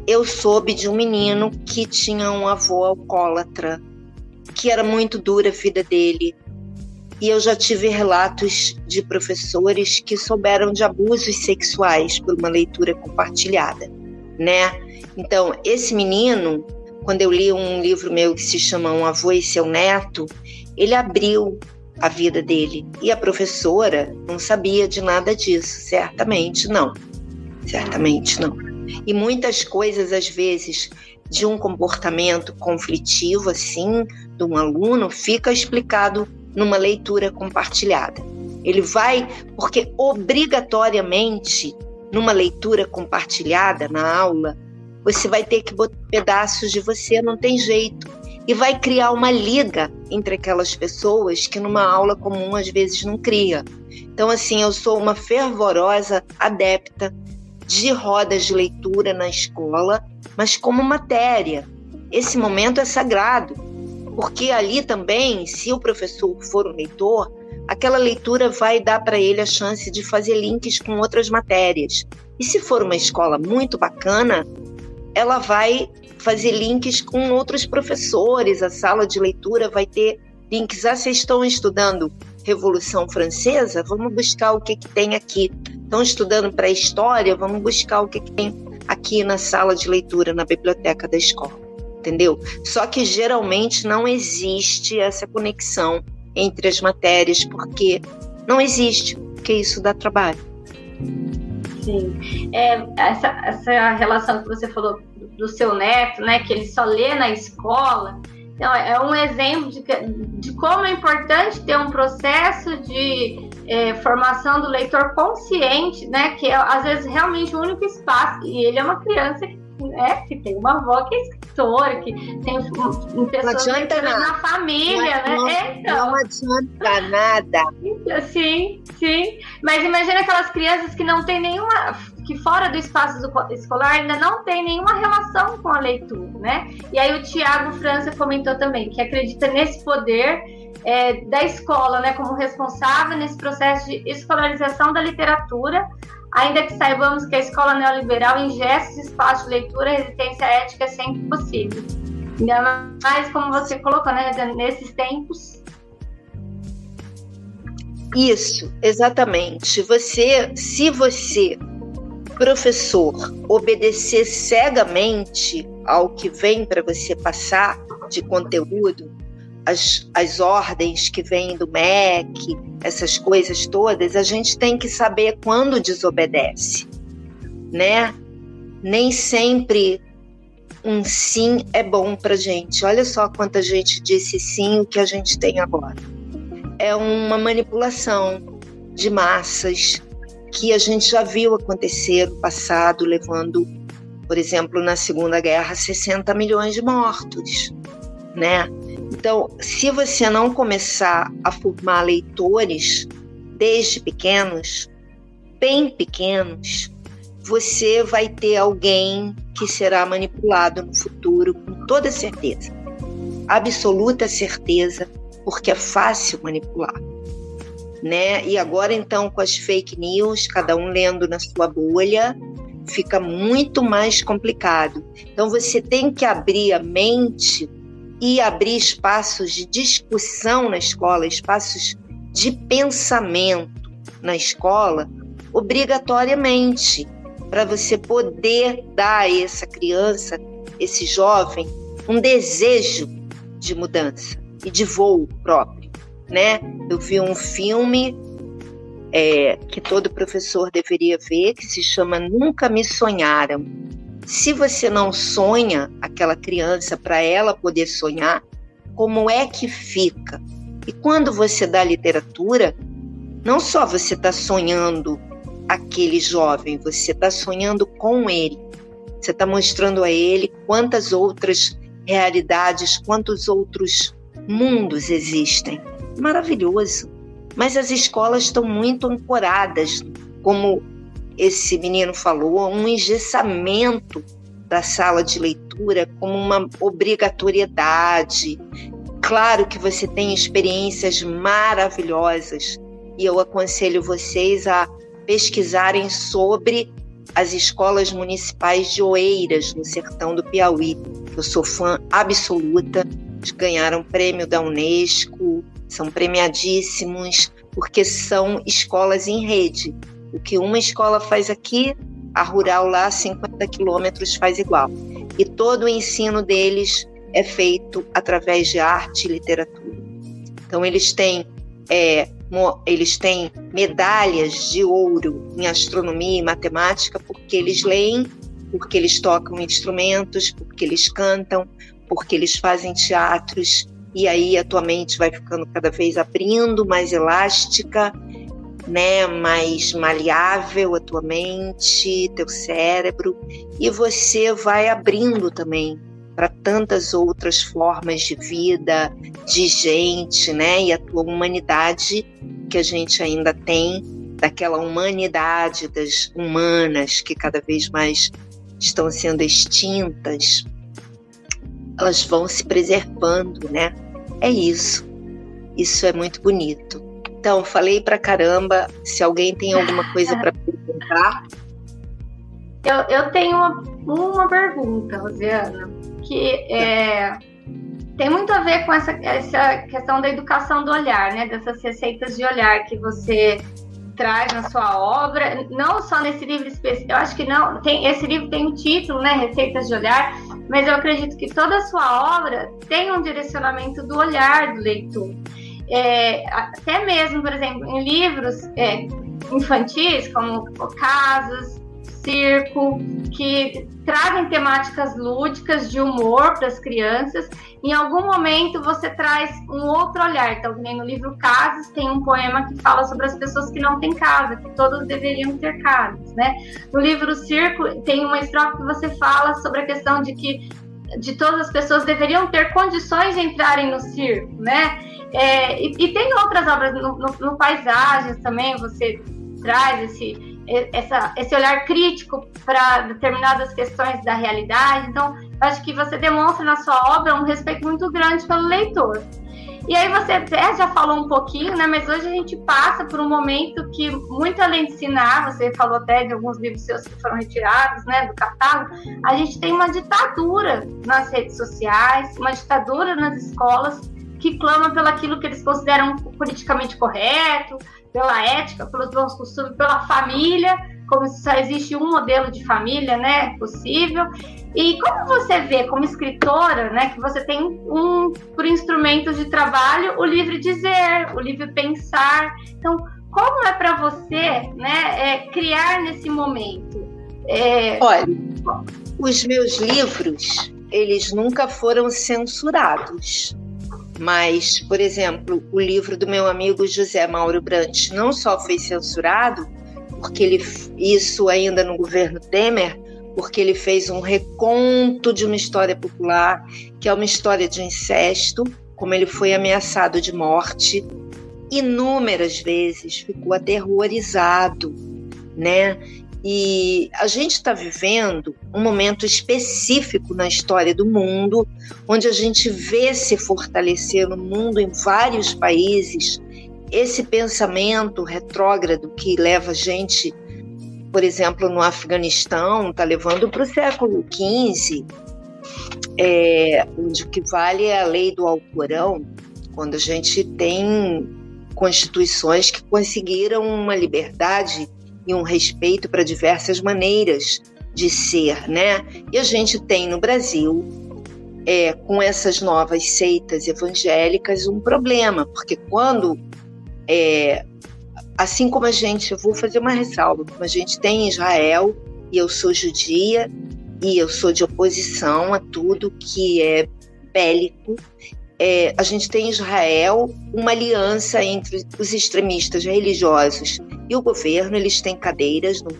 eu soube de um menino que tinha um avô alcoólatra, que era muito dura a vida dele, e eu já tive relatos de professores que souberam de abusos sexuais por uma leitura compartilhada, né? Então, esse menino, quando eu li um livro meu que se chama Um Avô e Seu Neto, ele abriu a vida dele. E a professora não sabia de nada disso, certamente não. Certamente não. E muitas coisas, às vezes, de um comportamento conflitivo, assim, de um aluno, fica explicado numa leitura compartilhada. Ele vai, porque obrigatoriamente, numa leitura compartilhada na aula, você vai ter que botar pedaços de você, não tem jeito. E vai criar uma liga entre aquelas pessoas que numa aula comum às vezes não cria. Então, assim, eu sou uma fervorosa adepta de rodas de leitura na escola, mas como matéria. Esse momento é sagrado porque ali também, se o professor for um leitor, aquela leitura vai dar para ele a chance de fazer links com outras matérias. E se for uma escola muito bacana, ela vai fazer links com outros professores, a sala de leitura vai ter links. Ah, vocês estão estudando Revolução Francesa? Vamos buscar o que, que tem aqui. Estão estudando para a história? Vamos buscar o que, que tem aqui na sala de leitura, na biblioteca da escola entendeu? Só que geralmente não existe essa conexão entre as matérias, porque não existe, porque isso dá trabalho. Sim. É, essa, essa relação que você falou do seu neto, né, que ele só lê na escola, então, é um exemplo de, de como é importante ter um processo de é, formação do leitor consciente, né, que é, às vezes, realmente o único espaço, e ele é uma criança que né, que tem uma avó que é escritora, que tem um, pessoas na família, não, né? É, então. Não adianta nada. Sim, sim. Mas imagina aquelas crianças que não tem nenhuma. que fora do espaço escolar ainda não tem nenhuma relação com a leitura, né? E aí o Tiago França comentou também que acredita nesse poder é, da escola, né, como responsável nesse processo de escolarização da literatura Ainda que saibamos que a escola neoliberal ingesta espaço de leitura, resistência ética sempre possível. Ainda mais como você colocou, né, nesses tempos. Isso, exatamente. Você, se você, professor, obedecer cegamente ao que vem para você passar de conteúdo, as, as ordens que vêm do MEC, essas coisas todas, a gente tem que saber quando desobedece, né? Nem sempre um sim é bom para gente. Olha só quanta gente disse sim o que a gente tem agora. É uma manipulação de massas que a gente já viu acontecer no passado, levando, por exemplo, na Segunda Guerra, 60 milhões de mortos, né? Então, se você não começar a formar leitores desde pequenos, bem pequenos, você vai ter alguém que será manipulado no futuro com toda certeza. Absoluta certeza, porque é fácil manipular. Né? E agora então com as fake news, cada um lendo na sua bolha, fica muito mais complicado. Então você tem que abrir a mente e abrir espaços de discussão na escola, espaços de pensamento na escola, obrigatoriamente, para você poder dar a essa criança, esse jovem, um desejo de mudança e de voo próprio, né? Eu vi um filme é, que todo professor deveria ver, que se chama Nunca Me Sonharam. Se você não sonha aquela criança para ela poder sonhar, como é que fica? E quando você dá literatura, não só você está sonhando aquele jovem, você está sonhando com ele. Você está mostrando a ele quantas outras realidades, quantos outros mundos existem. Maravilhoso. Mas as escolas estão muito ancoradas, como esse menino falou, um engessamento da sala de leitura como uma obrigatoriedade. Claro que você tem experiências maravilhosas e eu aconselho vocês a pesquisarem sobre as escolas municipais de Oeiras, no sertão do Piauí. Eu sou fã absoluta, ganharam prêmio da Unesco, são premiadíssimos, porque são escolas em rede. O que uma escola faz aqui, a rural lá a 50 quilômetros faz igual. E todo o ensino deles é feito através de arte e literatura. Então eles têm é, eles têm medalhas de ouro em astronomia e matemática porque eles leem, porque eles tocam instrumentos, porque eles cantam, porque eles fazem teatros e aí a tua mente vai ficando cada vez abrindo, mais elástica, né, mais maleável a tua mente, teu cérebro, e você vai abrindo também para tantas outras formas de vida, de gente, né, e a tua humanidade que a gente ainda tem, daquela humanidade das humanas que cada vez mais estão sendo extintas, elas vão se preservando, né? É isso. Isso é muito bonito. Então, falei pra caramba. Se alguém tem alguma coisa para perguntar. Eu, eu tenho uma, uma pergunta, Rosiana, que é, tem muito a ver com essa, essa questão da educação do olhar, né? Dessas receitas de olhar que você traz na sua obra, não só nesse livro específico, eu acho que não, tem, esse livro tem um título, né, Receitas de Olhar, mas eu acredito que toda a sua obra tem um direcionamento do olhar do leitor é, até mesmo, por exemplo, em livros é, infantis, como Casas, Circo, que trazem temáticas lúdicas de humor para as crianças. Em algum momento você traz um outro olhar. Então, no livro Casas tem um poema que fala sobre as pessoas que não têm casa, que todos deveriam ter casas, né? No livro Circo tem uma estrofe que você fala sobre a questão de que de todas as pessoas deveriam ter condições de entrarem no circo, né? É, e, e, tem outras obras no, no, no, Paisagens também, você traz esse, essa, esse olhar crítico para determinadas questões da realidade. Então, acho que você demonstra na sua obra um respeito muito grande pelo leitor. E aí você até já falou um pouquinho, né? Mas hoje a gente passa por um momento que, muito além de ensinar, você falou até de alguns livros seus que foram retirados, né, do catálogo, a gente tem uma ditadura nas redes sociais, uma ditadura nas escolas que clama pelo aquilo que eles consideram politicamente correto, pela ética, pelos bons costumes, pela família, como se só existe um modelo de família, né, possível. E como você vê, como escritora, né, que você tem um por instrumentos de trabalho o livre dizer, o livre pensar. Então, como é para você, né, é, criar nesse momento? É... Olha, os meus livros, eles nunca foram censurados. Mas, por exemplo, o livro do meu amigo José Mauro Brandt não só foi censurado, porque ele isso ainda no governo Temer, porque ele fez um reconto de uma história popular, que é uma história de incesto, como ele foi ameaçado de morte inúmeras vezes, ficou aterrorizado, né? E a gente está vivendo um momento específico na história do mundo, onde a gente vê se fortalecer no mundo, em vários países, esse pensamento retrógrado que leva a gente, por exemplo, no Afeganistão, está levando para o século XV, é, onde o que vale é a lei do Alcorão, quando a gente tem constituições que conseguiram uma liberdade e um respeito para diversas maneiras de ser, né? E a gente tem no Brasil, é, com essas novas seitas evangélicas, um problema, porque quando é, assim como a gente, eu vou fazer uma ressalva, como a gente tem em Israel, e eu sou judia, e eu sou de oposição a tudo que é bélico, é, a gente tem em Israel uma aliança entre os extremistas religiosos e o governo, eles têm cadeiras no,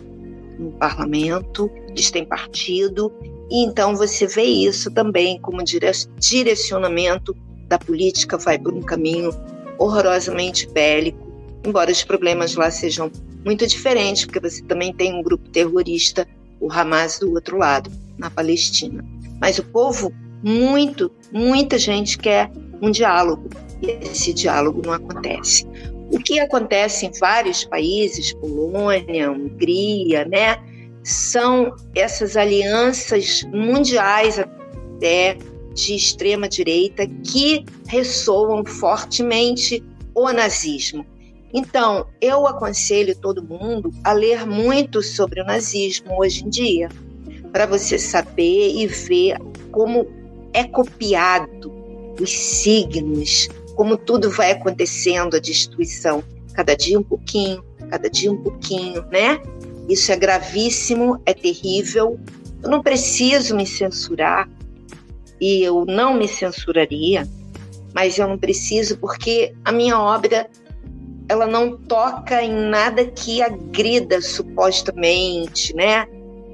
no parlamento, eles têm partido, e então você vê isso também como direcionamento da política vai por um caminho horrorosamente bélico, embora os problemas lá sejam muito diferentes, porque você também tem um grupo terrorista, o Hamas, do outro lado, na Palestina. Mas o povo, muito, muita gente quer um diálogo, e esse diálogo não acontece. O que acontece em vários países, Polônia, Hungria, né, são essas alianças mundiais até de extrema direita que ressoam fortemente o nazismo. Então, eu aconselho todo mundo a ler muito sobre o nazismo hoje em dia, para você saber e ver como é copiado os signos, como tudo vai acontecendo, a destruição, cada dia um pouquinho, cada dia um pouquinho, né? Isso é gravíssimo, é terrível. Eu não preciso me censurar e eu não me censuraria, mas eu não preciso porque a minha obra ela não toca em nada que agrida supostamente, né?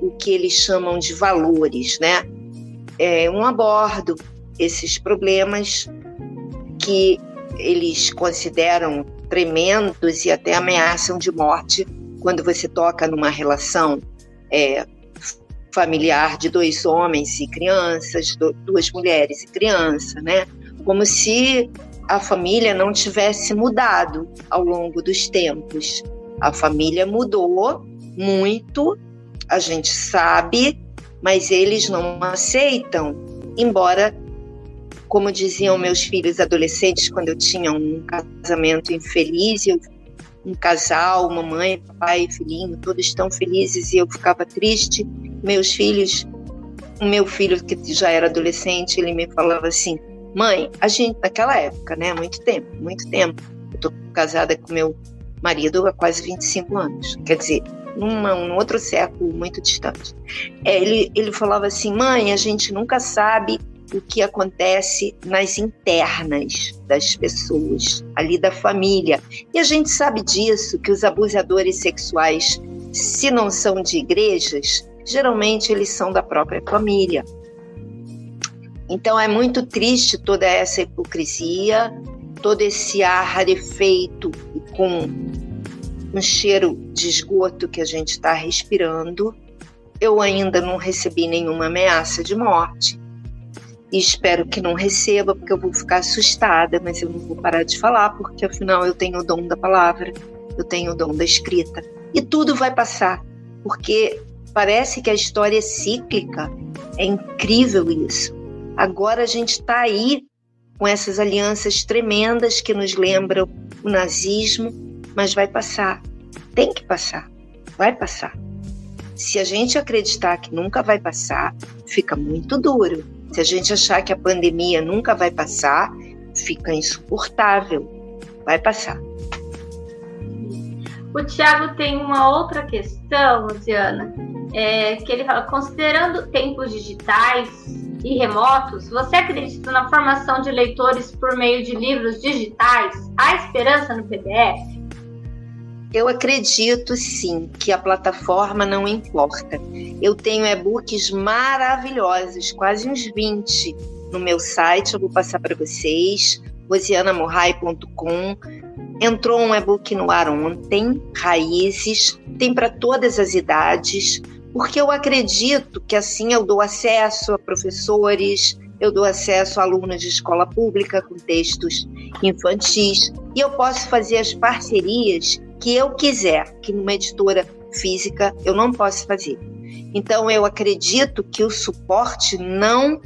O que eles chamam de valores, né? É, eu abordo esses problemas que eles consideram tremendos e até ameaçam de morte quando você toca numa relação é, familiar de dois homens e crianças, duas mulheres e criança, né? Como se a família não tivesse mudado ao longo dos tempos. A família mudou muito, a gente sabe, mas eles não aceitam, embora como diziam meus filhos adolescentes quando eu tinha um casamento infeliz, eu um casal, mamãe, papai, filhinho, todos estão felizes e eu ficava triste. Meus filhos, o meu filho que já era adolescente, ele me falava assim: "Mãe, a gente naquela época, né, muito tempo, muito tempo. Eu tô casada com meu marido há quase 25 anos. Quer dizer, numa, num outro século muito distante. É, ele, ele falava assim: mãe, a gente nunca sabe o que acontece nas internas das pessoas, ali da família. E a gente sabe disso, que os abusadores sexuais, se não são de igrejas, geralmente eles são da própria família. Então é muito triste toda essa hipocrisia, todo esse ar rarefeito e com um cheiro de esgoto que a gente está respirando. Eu ainda não recebi nenhuma ameaça de morte e espero que não receba, porque eu vou ficar assustada, mas eu não vou parar de falar, porque afinal eu tenho o dom da palavra, eu tenho o dom da escrita. E tudo vai passar, porque parece que a história é cíclica. É incrível isso. Agora a gente está aí com essas alianças tremendas que nos lembram o nazismo, mas vai passar. Tem que passar. Vai passar. Se a gente acreditar que nunca vai passar, fica muito duro se a gente achar que a pandemia nunca vai passar, fica insuportável. Vai passar. O Tiago tem uma outra questão, Luciana, é, que ele fala, considerando tempos digitais e remotos, você acredita na formação de leitores por meio de livros digitais? Há esperança no PDF? Eu acredito sim que a plataforma não importa. Eu tenho e-books maravilhosos, quase uns 20 no meu site, eu vou passar para vocês, rosianamorrai.com. Entrou um e-book no ar ontem, Raízes, tem para todas as idades, porque eu acredito que assim eu dou acesso a professores, eu dou acesso a alunos de escola pública com textos infantis, e eu posso fazer as parcerias que eu quiser, que numa editora física eu não posso fazer. Então eu acredito que o suporte não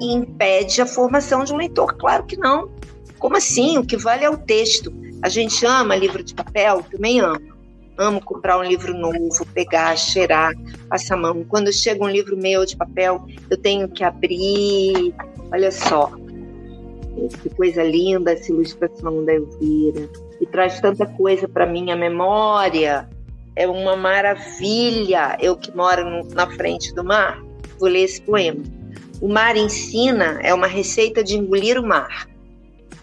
impede a formação de um leitor, claro que não. Como assim? O que vale é o texto. A gente ama livro de papel, também amo. Amo comprar um livro novo, pegar, cheirar, passar a mão. Quando chega um livro meu de papel, eu tenho que abrir. Olha só, Que coisa linda essa ilustração da Elvira. E traz tanta coisa para minha memória. É uma maravilha. Eu que moro no, na frente do mar, vou ler esse poema. O mar ensina é uma receita de engolir o mar.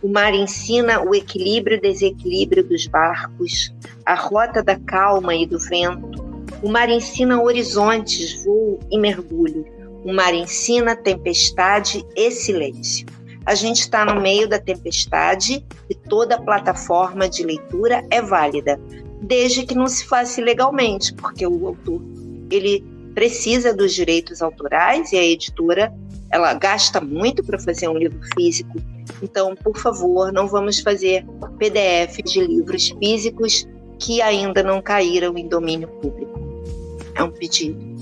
O mar ensina o equilíbrio e desequilíbrio dos barcos, a rota da calma e do vento. O mar ensina horizontes, voo e mergulho. O mar ensina tempestade e silêncio. A gente está no meio da tempestade e toda plataforma de leitura é válida, desde que não se faça ilegalmente, porque o autor ele precisa dos direitos autorais e a editora ela gasta muito para fazer um livro físico. Então, por favor, não vamos fazer PDF de livros físicos que ainda não caíram em domínio público. É um pedido.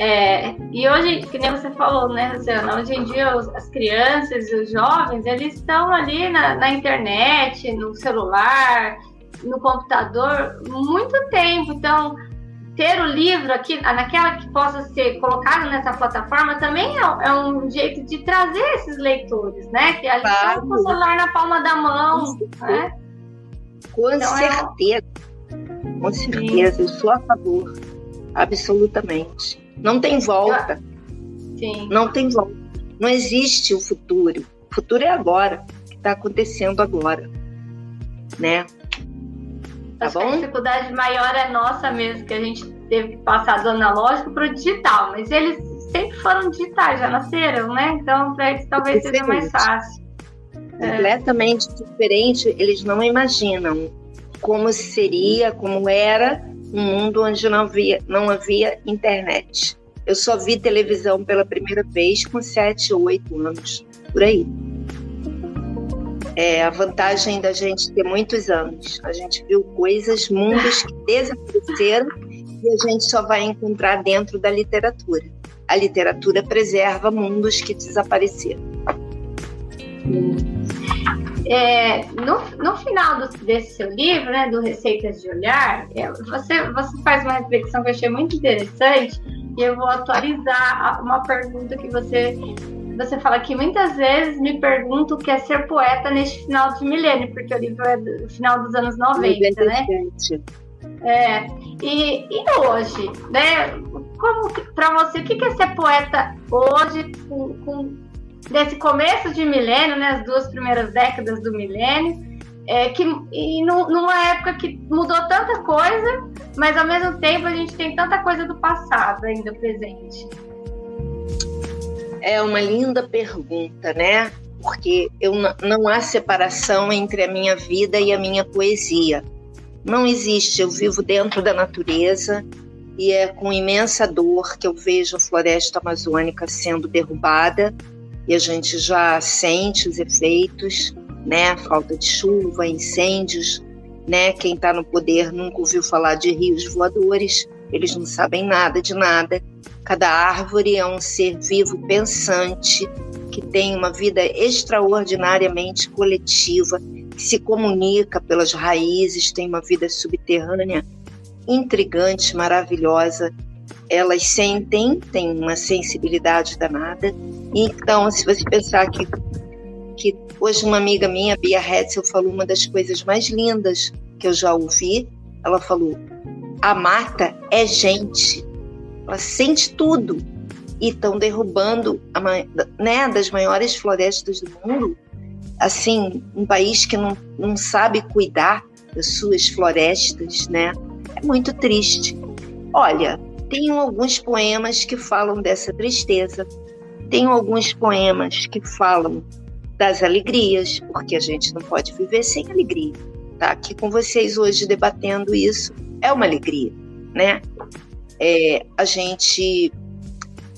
É, e hoje, que nem você falou, né, Luciana, hoje em dia os, as crianças e os jovens, eles estão ali na, na, internet, no celular, no computador, muito tempo. Então, ter o livro aqui, naquela que possa ser colocado nessa plataforma, também é, é um jeito de trazer esses leitores, né? Que a gente claro. com o celular na palma da mão, né? Com então, certeza. É... Com certeza, eu sou a favor. Absolutamente. Não tem volta. Sim. Não tem volta. Não existe o futuro. O futuro é agora, que está acontecendo agora, né? Tá Acho bom? que a dificuldade maior é nossa mesmo, que a gente teve que passar do analógico para o digital, mas eles sempre foram digitais, já nasceram, né? Então, para eles talvez seja mais fácil. É. Completamente é. diferente, eles não imaginam como seria, como era um mundo onde não havia, não havia internet. Eu só vi televisão pela primeira vez com 7 ou 8 anos, por aí. É a vantagem da gente ter muitos anos. A gente viu coisas, mundos que desapareceram e a gente só vai encontrar dentro da literatura. A literatura preserva mundos que desapareceram. É, no, no final do, desse seu livro, né, do Receitas de Olhar, é, você, você faz uma reflexão que eu achei muito interessante e eu vou atualizar uma pergunta que você você fala que muitas vezes me pergunto o que é ser poeta neste final de milênio, porque o livro é do final dos anos 90, né? É, e, e hoje, né? Como para você, o que é ser poeta hoje com, com desse começo de milênio, né, as duas primeiras décadas do milênio, é, que, e no, numa época que mudou tanta coisa, mas ao mesmo tempo a gente tem tanta coisa do passado ainda presente. É uma linda pergunta, né? Porque eu, não há separação entre a minha vida e a minha poesia. Não existe. Eu vivo dentro da natureza e é com imensa dor que eu vejo a floresta amazônica sendo derrubada e a gente já sente os efeitos, né? Falta de chuva, incêndios, né? Quem está no poder nunca ouviu falar de rios voadores, eles não sabem nada de nada. Cada árvore é um ser vivo pensante que tem uma vida extraordinariamente coletiva, que se comunica pelas raízes, tem uma vida subterrânea intrigante, maravilhosa elas sentem, têm uma sensibilidade danada. Então, se você pensar que, que hoje uma amiga minha, Bia Hetzel, falou uma das coisas mais lindas que eu já ouvi. Ela falou: a mata é gente, ela sente tudo. E estão derrubando a, né, das maiores florestas do mundo. Assim, um país que não, não sabe cuidar das suas florestas, né? É muito triste. Olha, tenho alguns poemas que falam dessa tristeza, tenho alguns poemas que falam das alegrias, porque a gente não pode viver sem alegria. Tá aqui com vocês hoje debatendo isso é uma alegria, né? É, a gente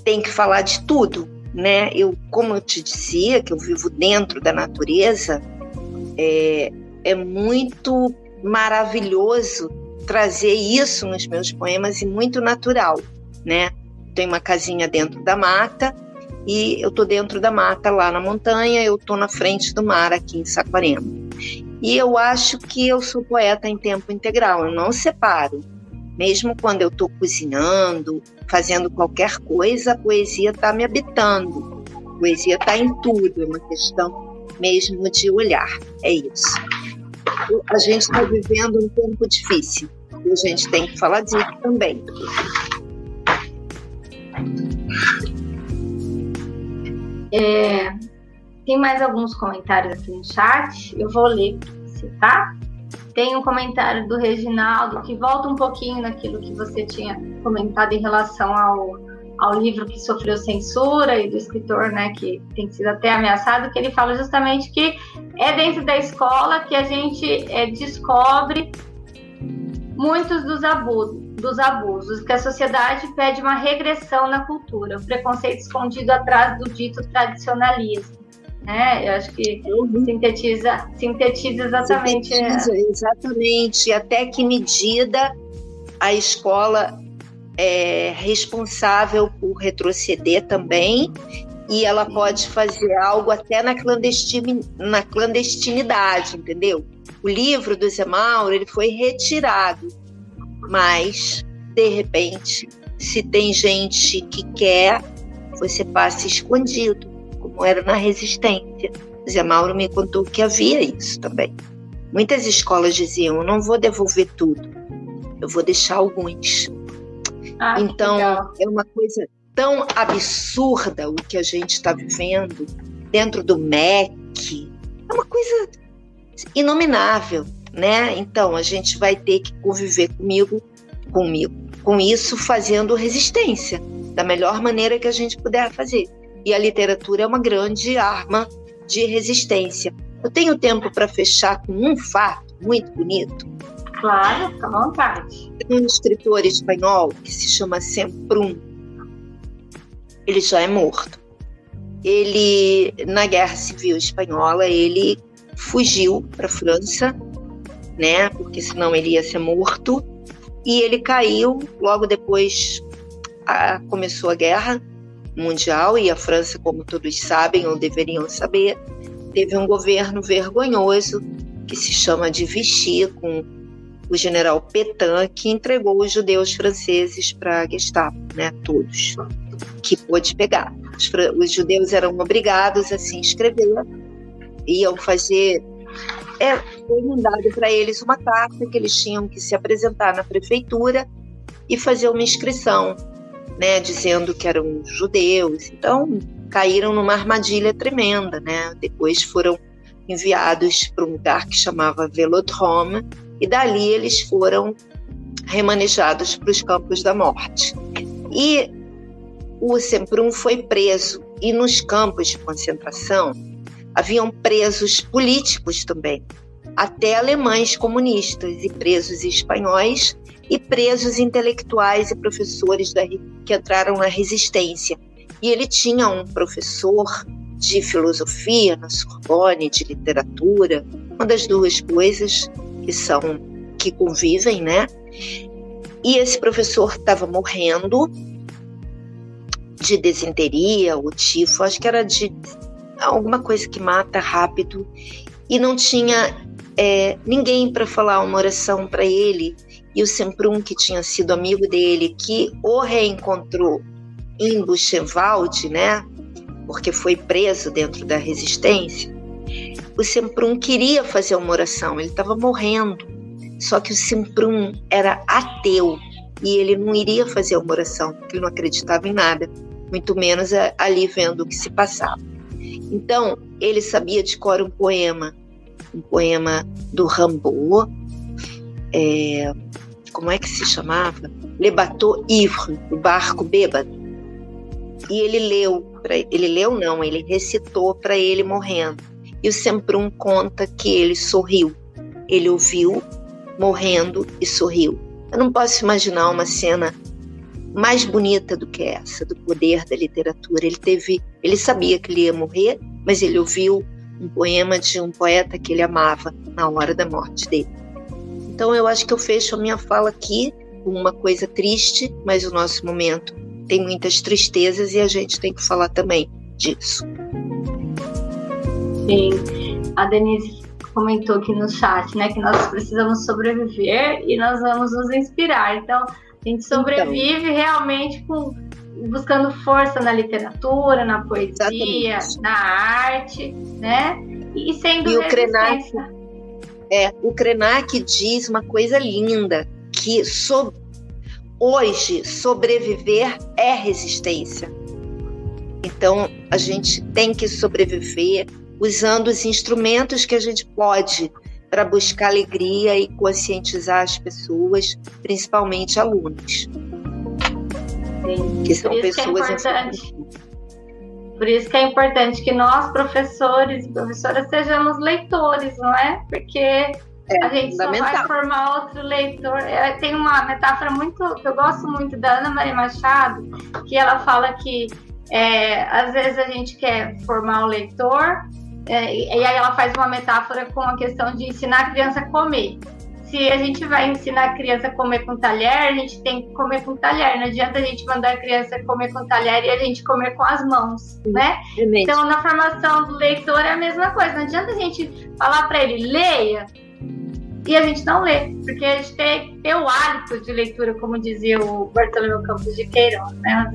tem que falar de tudo, né? Eu, como eu te dizia, que eu vivo dentro da natureza, é, é muito maravilhoso trazer isso nos meus poemas e muito natural, né? Tem uma casinha dentro da mata e eu tô dentro da mata lá na montanha, eu tô na frente do mar aqui em Saquarema. E eu acho que eu sou poeta em tempo integral, eu não separo. Mesmo quando eu estou cozinhando, fazendo qualquer coisa, a poesia está me habitando. Poesia está em tudo, é uma questão mesmo de olhar. É isso. A gente está vivendo um tempo difícil e a gente tem que falar disso também. É, tem mais alguns comentários aqui no chat. Eu vou ler você, tá? Tem um comentário do Reginaldo que volta um pouquinho naquilo que você tinha comentado em relação ao, ao livro que sofreu censura e do escritor, né, que tem sido até ameaçado, que ele fala justamente que é dentro da escola que a gente é, descobre muitos dos abusos, dos abusos, que a sociedade pede uma regressão na cultura, o preconceito escondido atrás do dito tradicionalismo. Né? Eu acho que sintetiza, sintetiza exatamente. Sintetiza, exatamente. Até que medida a escola é responsável por retroceder também e ela pode fazer algo até na, na clandestinidade, entendeu? O livro do Zé Mauro ele foi retirado, mas de repente, se tem gente que quer, você passa escondido, como era na resistência. Zé Mauro me contou que havia isso também. Muitas escolas diziam: eu não vou devolver tudo, eu vou deixar alguns. Ah, então, é uma coisa tão absurda o que a gente está vivendo dentro do MEC. É uma coisa inominável, né? Então, a gente vai ter que conviver comigo, comigo, com isso, fazendo resistência da melhor maneira que a gente puder fazer. E a literatura é uma grande arma de resistência. Eu tenho tempo para fechar com um fato muito bonito. Claro, fica à vontade. Tem um escritor espanhol que se chama Semprum. Ele já é morto. Ele, na Guerra Civil Espanhola, ele fugiu para a França, né? Porque senão ele ia ser morto. E ele caiu logo depois a, começou a guerra mundial e a França, como todos sabem ou deveriam saber, teve um governo vergonhoso que se chama de Vichy, com o general Petain, que entregou os judeus franceses para a Gestapo, né, todos, que pôde pegar. Os, os, judeus eram obrigados a se inscrever, iam fazer. É, foi mandado para eles uma carta que eles tinham que se apresentar na prefeitura e fazer uma inscrição, né, dizendo que eram judeus. Então, caíram numa armadilha tremenda, né? Depois foram enviados para um lugar que chamava Velodrome, e dali eles foram remanejados para os campos da morte. E o Semprum foi preso, e nos campos de concentração haviam presos políticos também, até alemães comunistas e presos espanhóis e presos intelectuais e professores da, que entraram na resistência. E ele tinha um professor de filosofia na Sorbonne, de literatura, uma das duas coisas que são que convivem, né? E esse professor estava morrendo de desinteria ou tifo, acho que era de alguma coisa que mata rápido, e não tinha é, ninguém para falar uma oração para ele. E o Semprum, que tinha sido amigo dele, que o reencontrou em Buchenwald, né? Porque foi preso dentro da resistência o Semprum queria fazer uma oração, ele estava morrendo. Só que o Semprum era ateu e ele não iria fazer uma oração, porque ele não acreditava em nada, muito menos ali vendo o que se passava. Então, ele sabia de cor um poema, um poema do Rimbaud, é, como é que se chamava? Le Bateau Ivre, o barco bêbado. E ele leu, pra, ele leu não, ele recitou para ele morrendo. E o Semprum conta que ele sorriu. Ele ouviu morrendo e sorriu. Eu não posso imaginar uma cena mais bonita do que essa, do poder da literatura. Ele teve, ele sabia que ele ia morrer, mas ele ouviu um poema de um poeta que ele amava na hora da morte dele. Então eu acho que eu fecho a minha fala aqui com uma coisa triste, mas o nosso momento tem muitas tristezas e a gente tem que falar também disso. Sim. A Denise comentou aqui no chat, né, que nós precisamos sobreviver e nós vamos nos inspirar. Então, a gente sobrevive então. realmente com, buscando força na literatura, na poesia, Exatamente. na arte, né? E sendo e o Krenak, é, o Krenak diz uma coisa linda, que so, hoje sobreviver é resistência. Então, a gente tem que sobreviver usando os instrumentos que a gente pode para buscar alegria e conscientizar as pessoas, principalmente alunos. Sim. Que são pessoas que é Por isso que é importante que nós, professores e professoras, sejamos leitores, não é? Porque é, a gente só vai formar outro leitor. É, tem uma metáfora muito que eu gosto muito da Ana Maria Machado, que ela fala que é, às vezes a gente quer formar o leitor, é, e aí ela faz uma metáfora com a questão de ensinar a criança a comer. Se a gente vai ensinar a criança a comer com talher, a gente tem que comer com talher. Não adianta a gente mandar a criança comer com talher e a gente comer com as mãos, né? Então, na formação do leitor é a mesma coisa. Não adianta a gente falar para ele, leia, e a gente não lê, porque a gente tem que ter o hábito de leitura, como dizia o Bartolomeu Campos de Queiroz, né,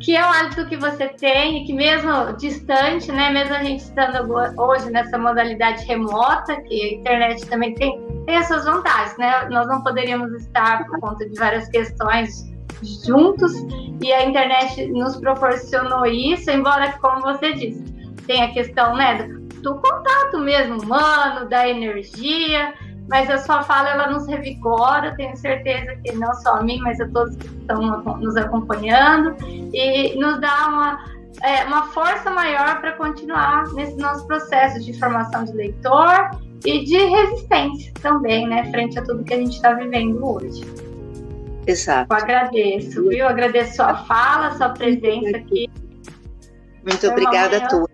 que é um hábito que você tem e que mesmo distante, né, mesmo a gente estando hoje nessa modalidade remota, que a internet também tem, tem as suas vantagens, né? Nós não poderíamos estar por conta de várias questões juntos e a internet nos proporcionou isso, embora, como você disse, tem a questão, né, do contato mesmo humano, da energia, mas a sua fala ela nos revigora, tenho certeza que não só a mim, mas a todos que estão nos acompanhando e nos dá uma, é, uma força maior para continuar nesse nosso processo de formação de leitor e de resistência também, né, frente a tudo que a gente está vivendo hoje. Exato. Eu agradeço, viu? Eu agradeço sua fala, sua presença aqui. Muito obrigada a todos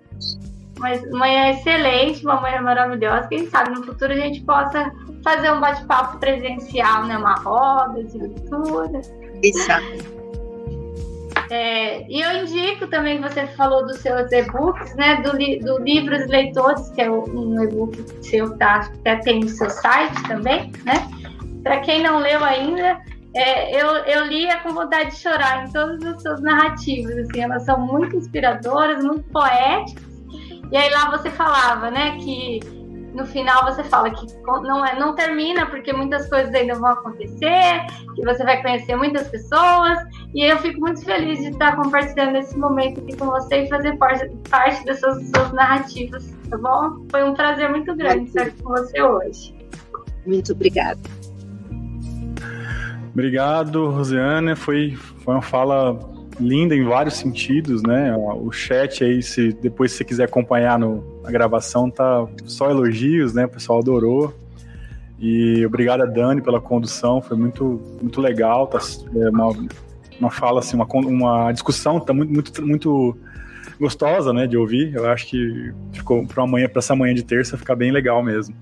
uma manhã excelente, uma manhã maravilhosa. Quem sabe no futuro a gente possa fazer um bate-papo presencial, né? Uma roda de leitura. Exato. É, e eu indico também que você falou dos seus e-books, né? Do, li, do Livros Leitores, que é um e-book seu, tá? Até tem no seu site também, né? Para quem não leu ainda, é, eu, eu lia com vontade de chorar em todas as suas narrativas. Assim, elas são muito inspiradoras, muito poéticas e aí lá você falava, né, que no final você fala que não, é, não termina porque muitas coisas ainda vão acontecer, que você vai conhecer muitas pessoas, e eu fico muito feliz de estar compartilhando esse momento aqui com você e fazer parte, parte dessas suas narrativas, tá bom? Foi um prazer muito grande estar aqui com você hoje. Muito obrigada. Obrigado, Rosiane. Foi, foi uma fala linda em vários sentidos, né? O chat aí, se depois se você quiser acompanhar no, na gravação, tá só elogios, né? O pessoal adorou. E obrigado a Dani pela condução, foi muito, muito legal. Tá, é uma, uma fala, assim, uma, uma discussão tá muito, muito, muito gostosa, né, de ouvir. Eu acho que ficou para amanhã, para essa manhã de terça, ficar bem legal mesmo.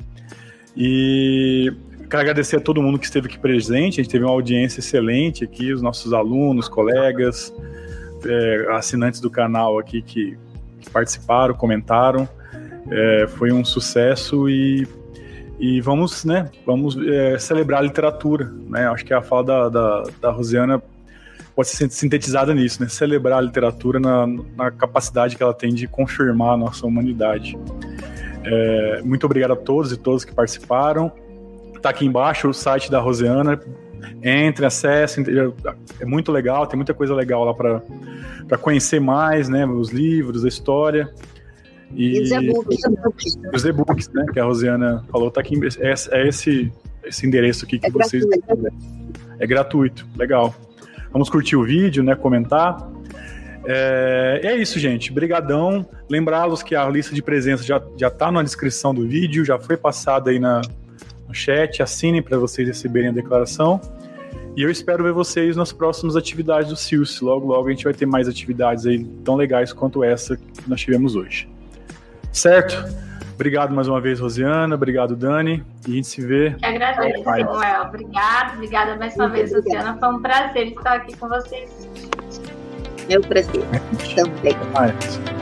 E quero agradecer a todo mundo que esteve aqui presente. A gente teve uma audiência excelente aqui, os nossos alunos, colegas, é, assinantes do canal aqui que, participaram, comentaram. É, foi um sucesso e, e vamos, né, vamos é, celebrar a literatura. Né? Acho que a fala da, da, da Rosiana pode ser sintetizada nisso, né? Celebrar a literatura na, na capacidade que ela tem de confirmar a nossa humanidade. É, muito obrigado a todos e todas que participaram. Tá aqui embaixo o site da Rosiana. Entre, acesse, é muito legal, tem muita coisa legal lá para conhecer mais, né? Os livros, a história. E, e os e-books. Os e-books, né? Que a Rosiana falou, tá aqui. É, é esse, esse endereço aqui que é vocês. Gratuito. É gratuito, legal. Vamos curtir o vídeo, né? Comentar. É, é isso, gente. Brigadão. Lembrá-los que a lista de presença já, já tá na descrição do vídeo, já foi passada aí na, no chat, assinem para vocês receberem a declaração. E eu espero ver vocês nas próximas atividades do SILS. Logo, logo a gente vai ter mais atividades aí tão legais quanto essa que nós tivemos hoje. Certo? Obrigado mais uma vez, Rosiana. Obrigado, Dani. E a gente se vê. Eu agradeço, Samuel. Obrigado. Obrigada mais uma Muito vez. Rosiana. Foi um prazer estar aqui com vocês. Meu prazer. Também. Mais.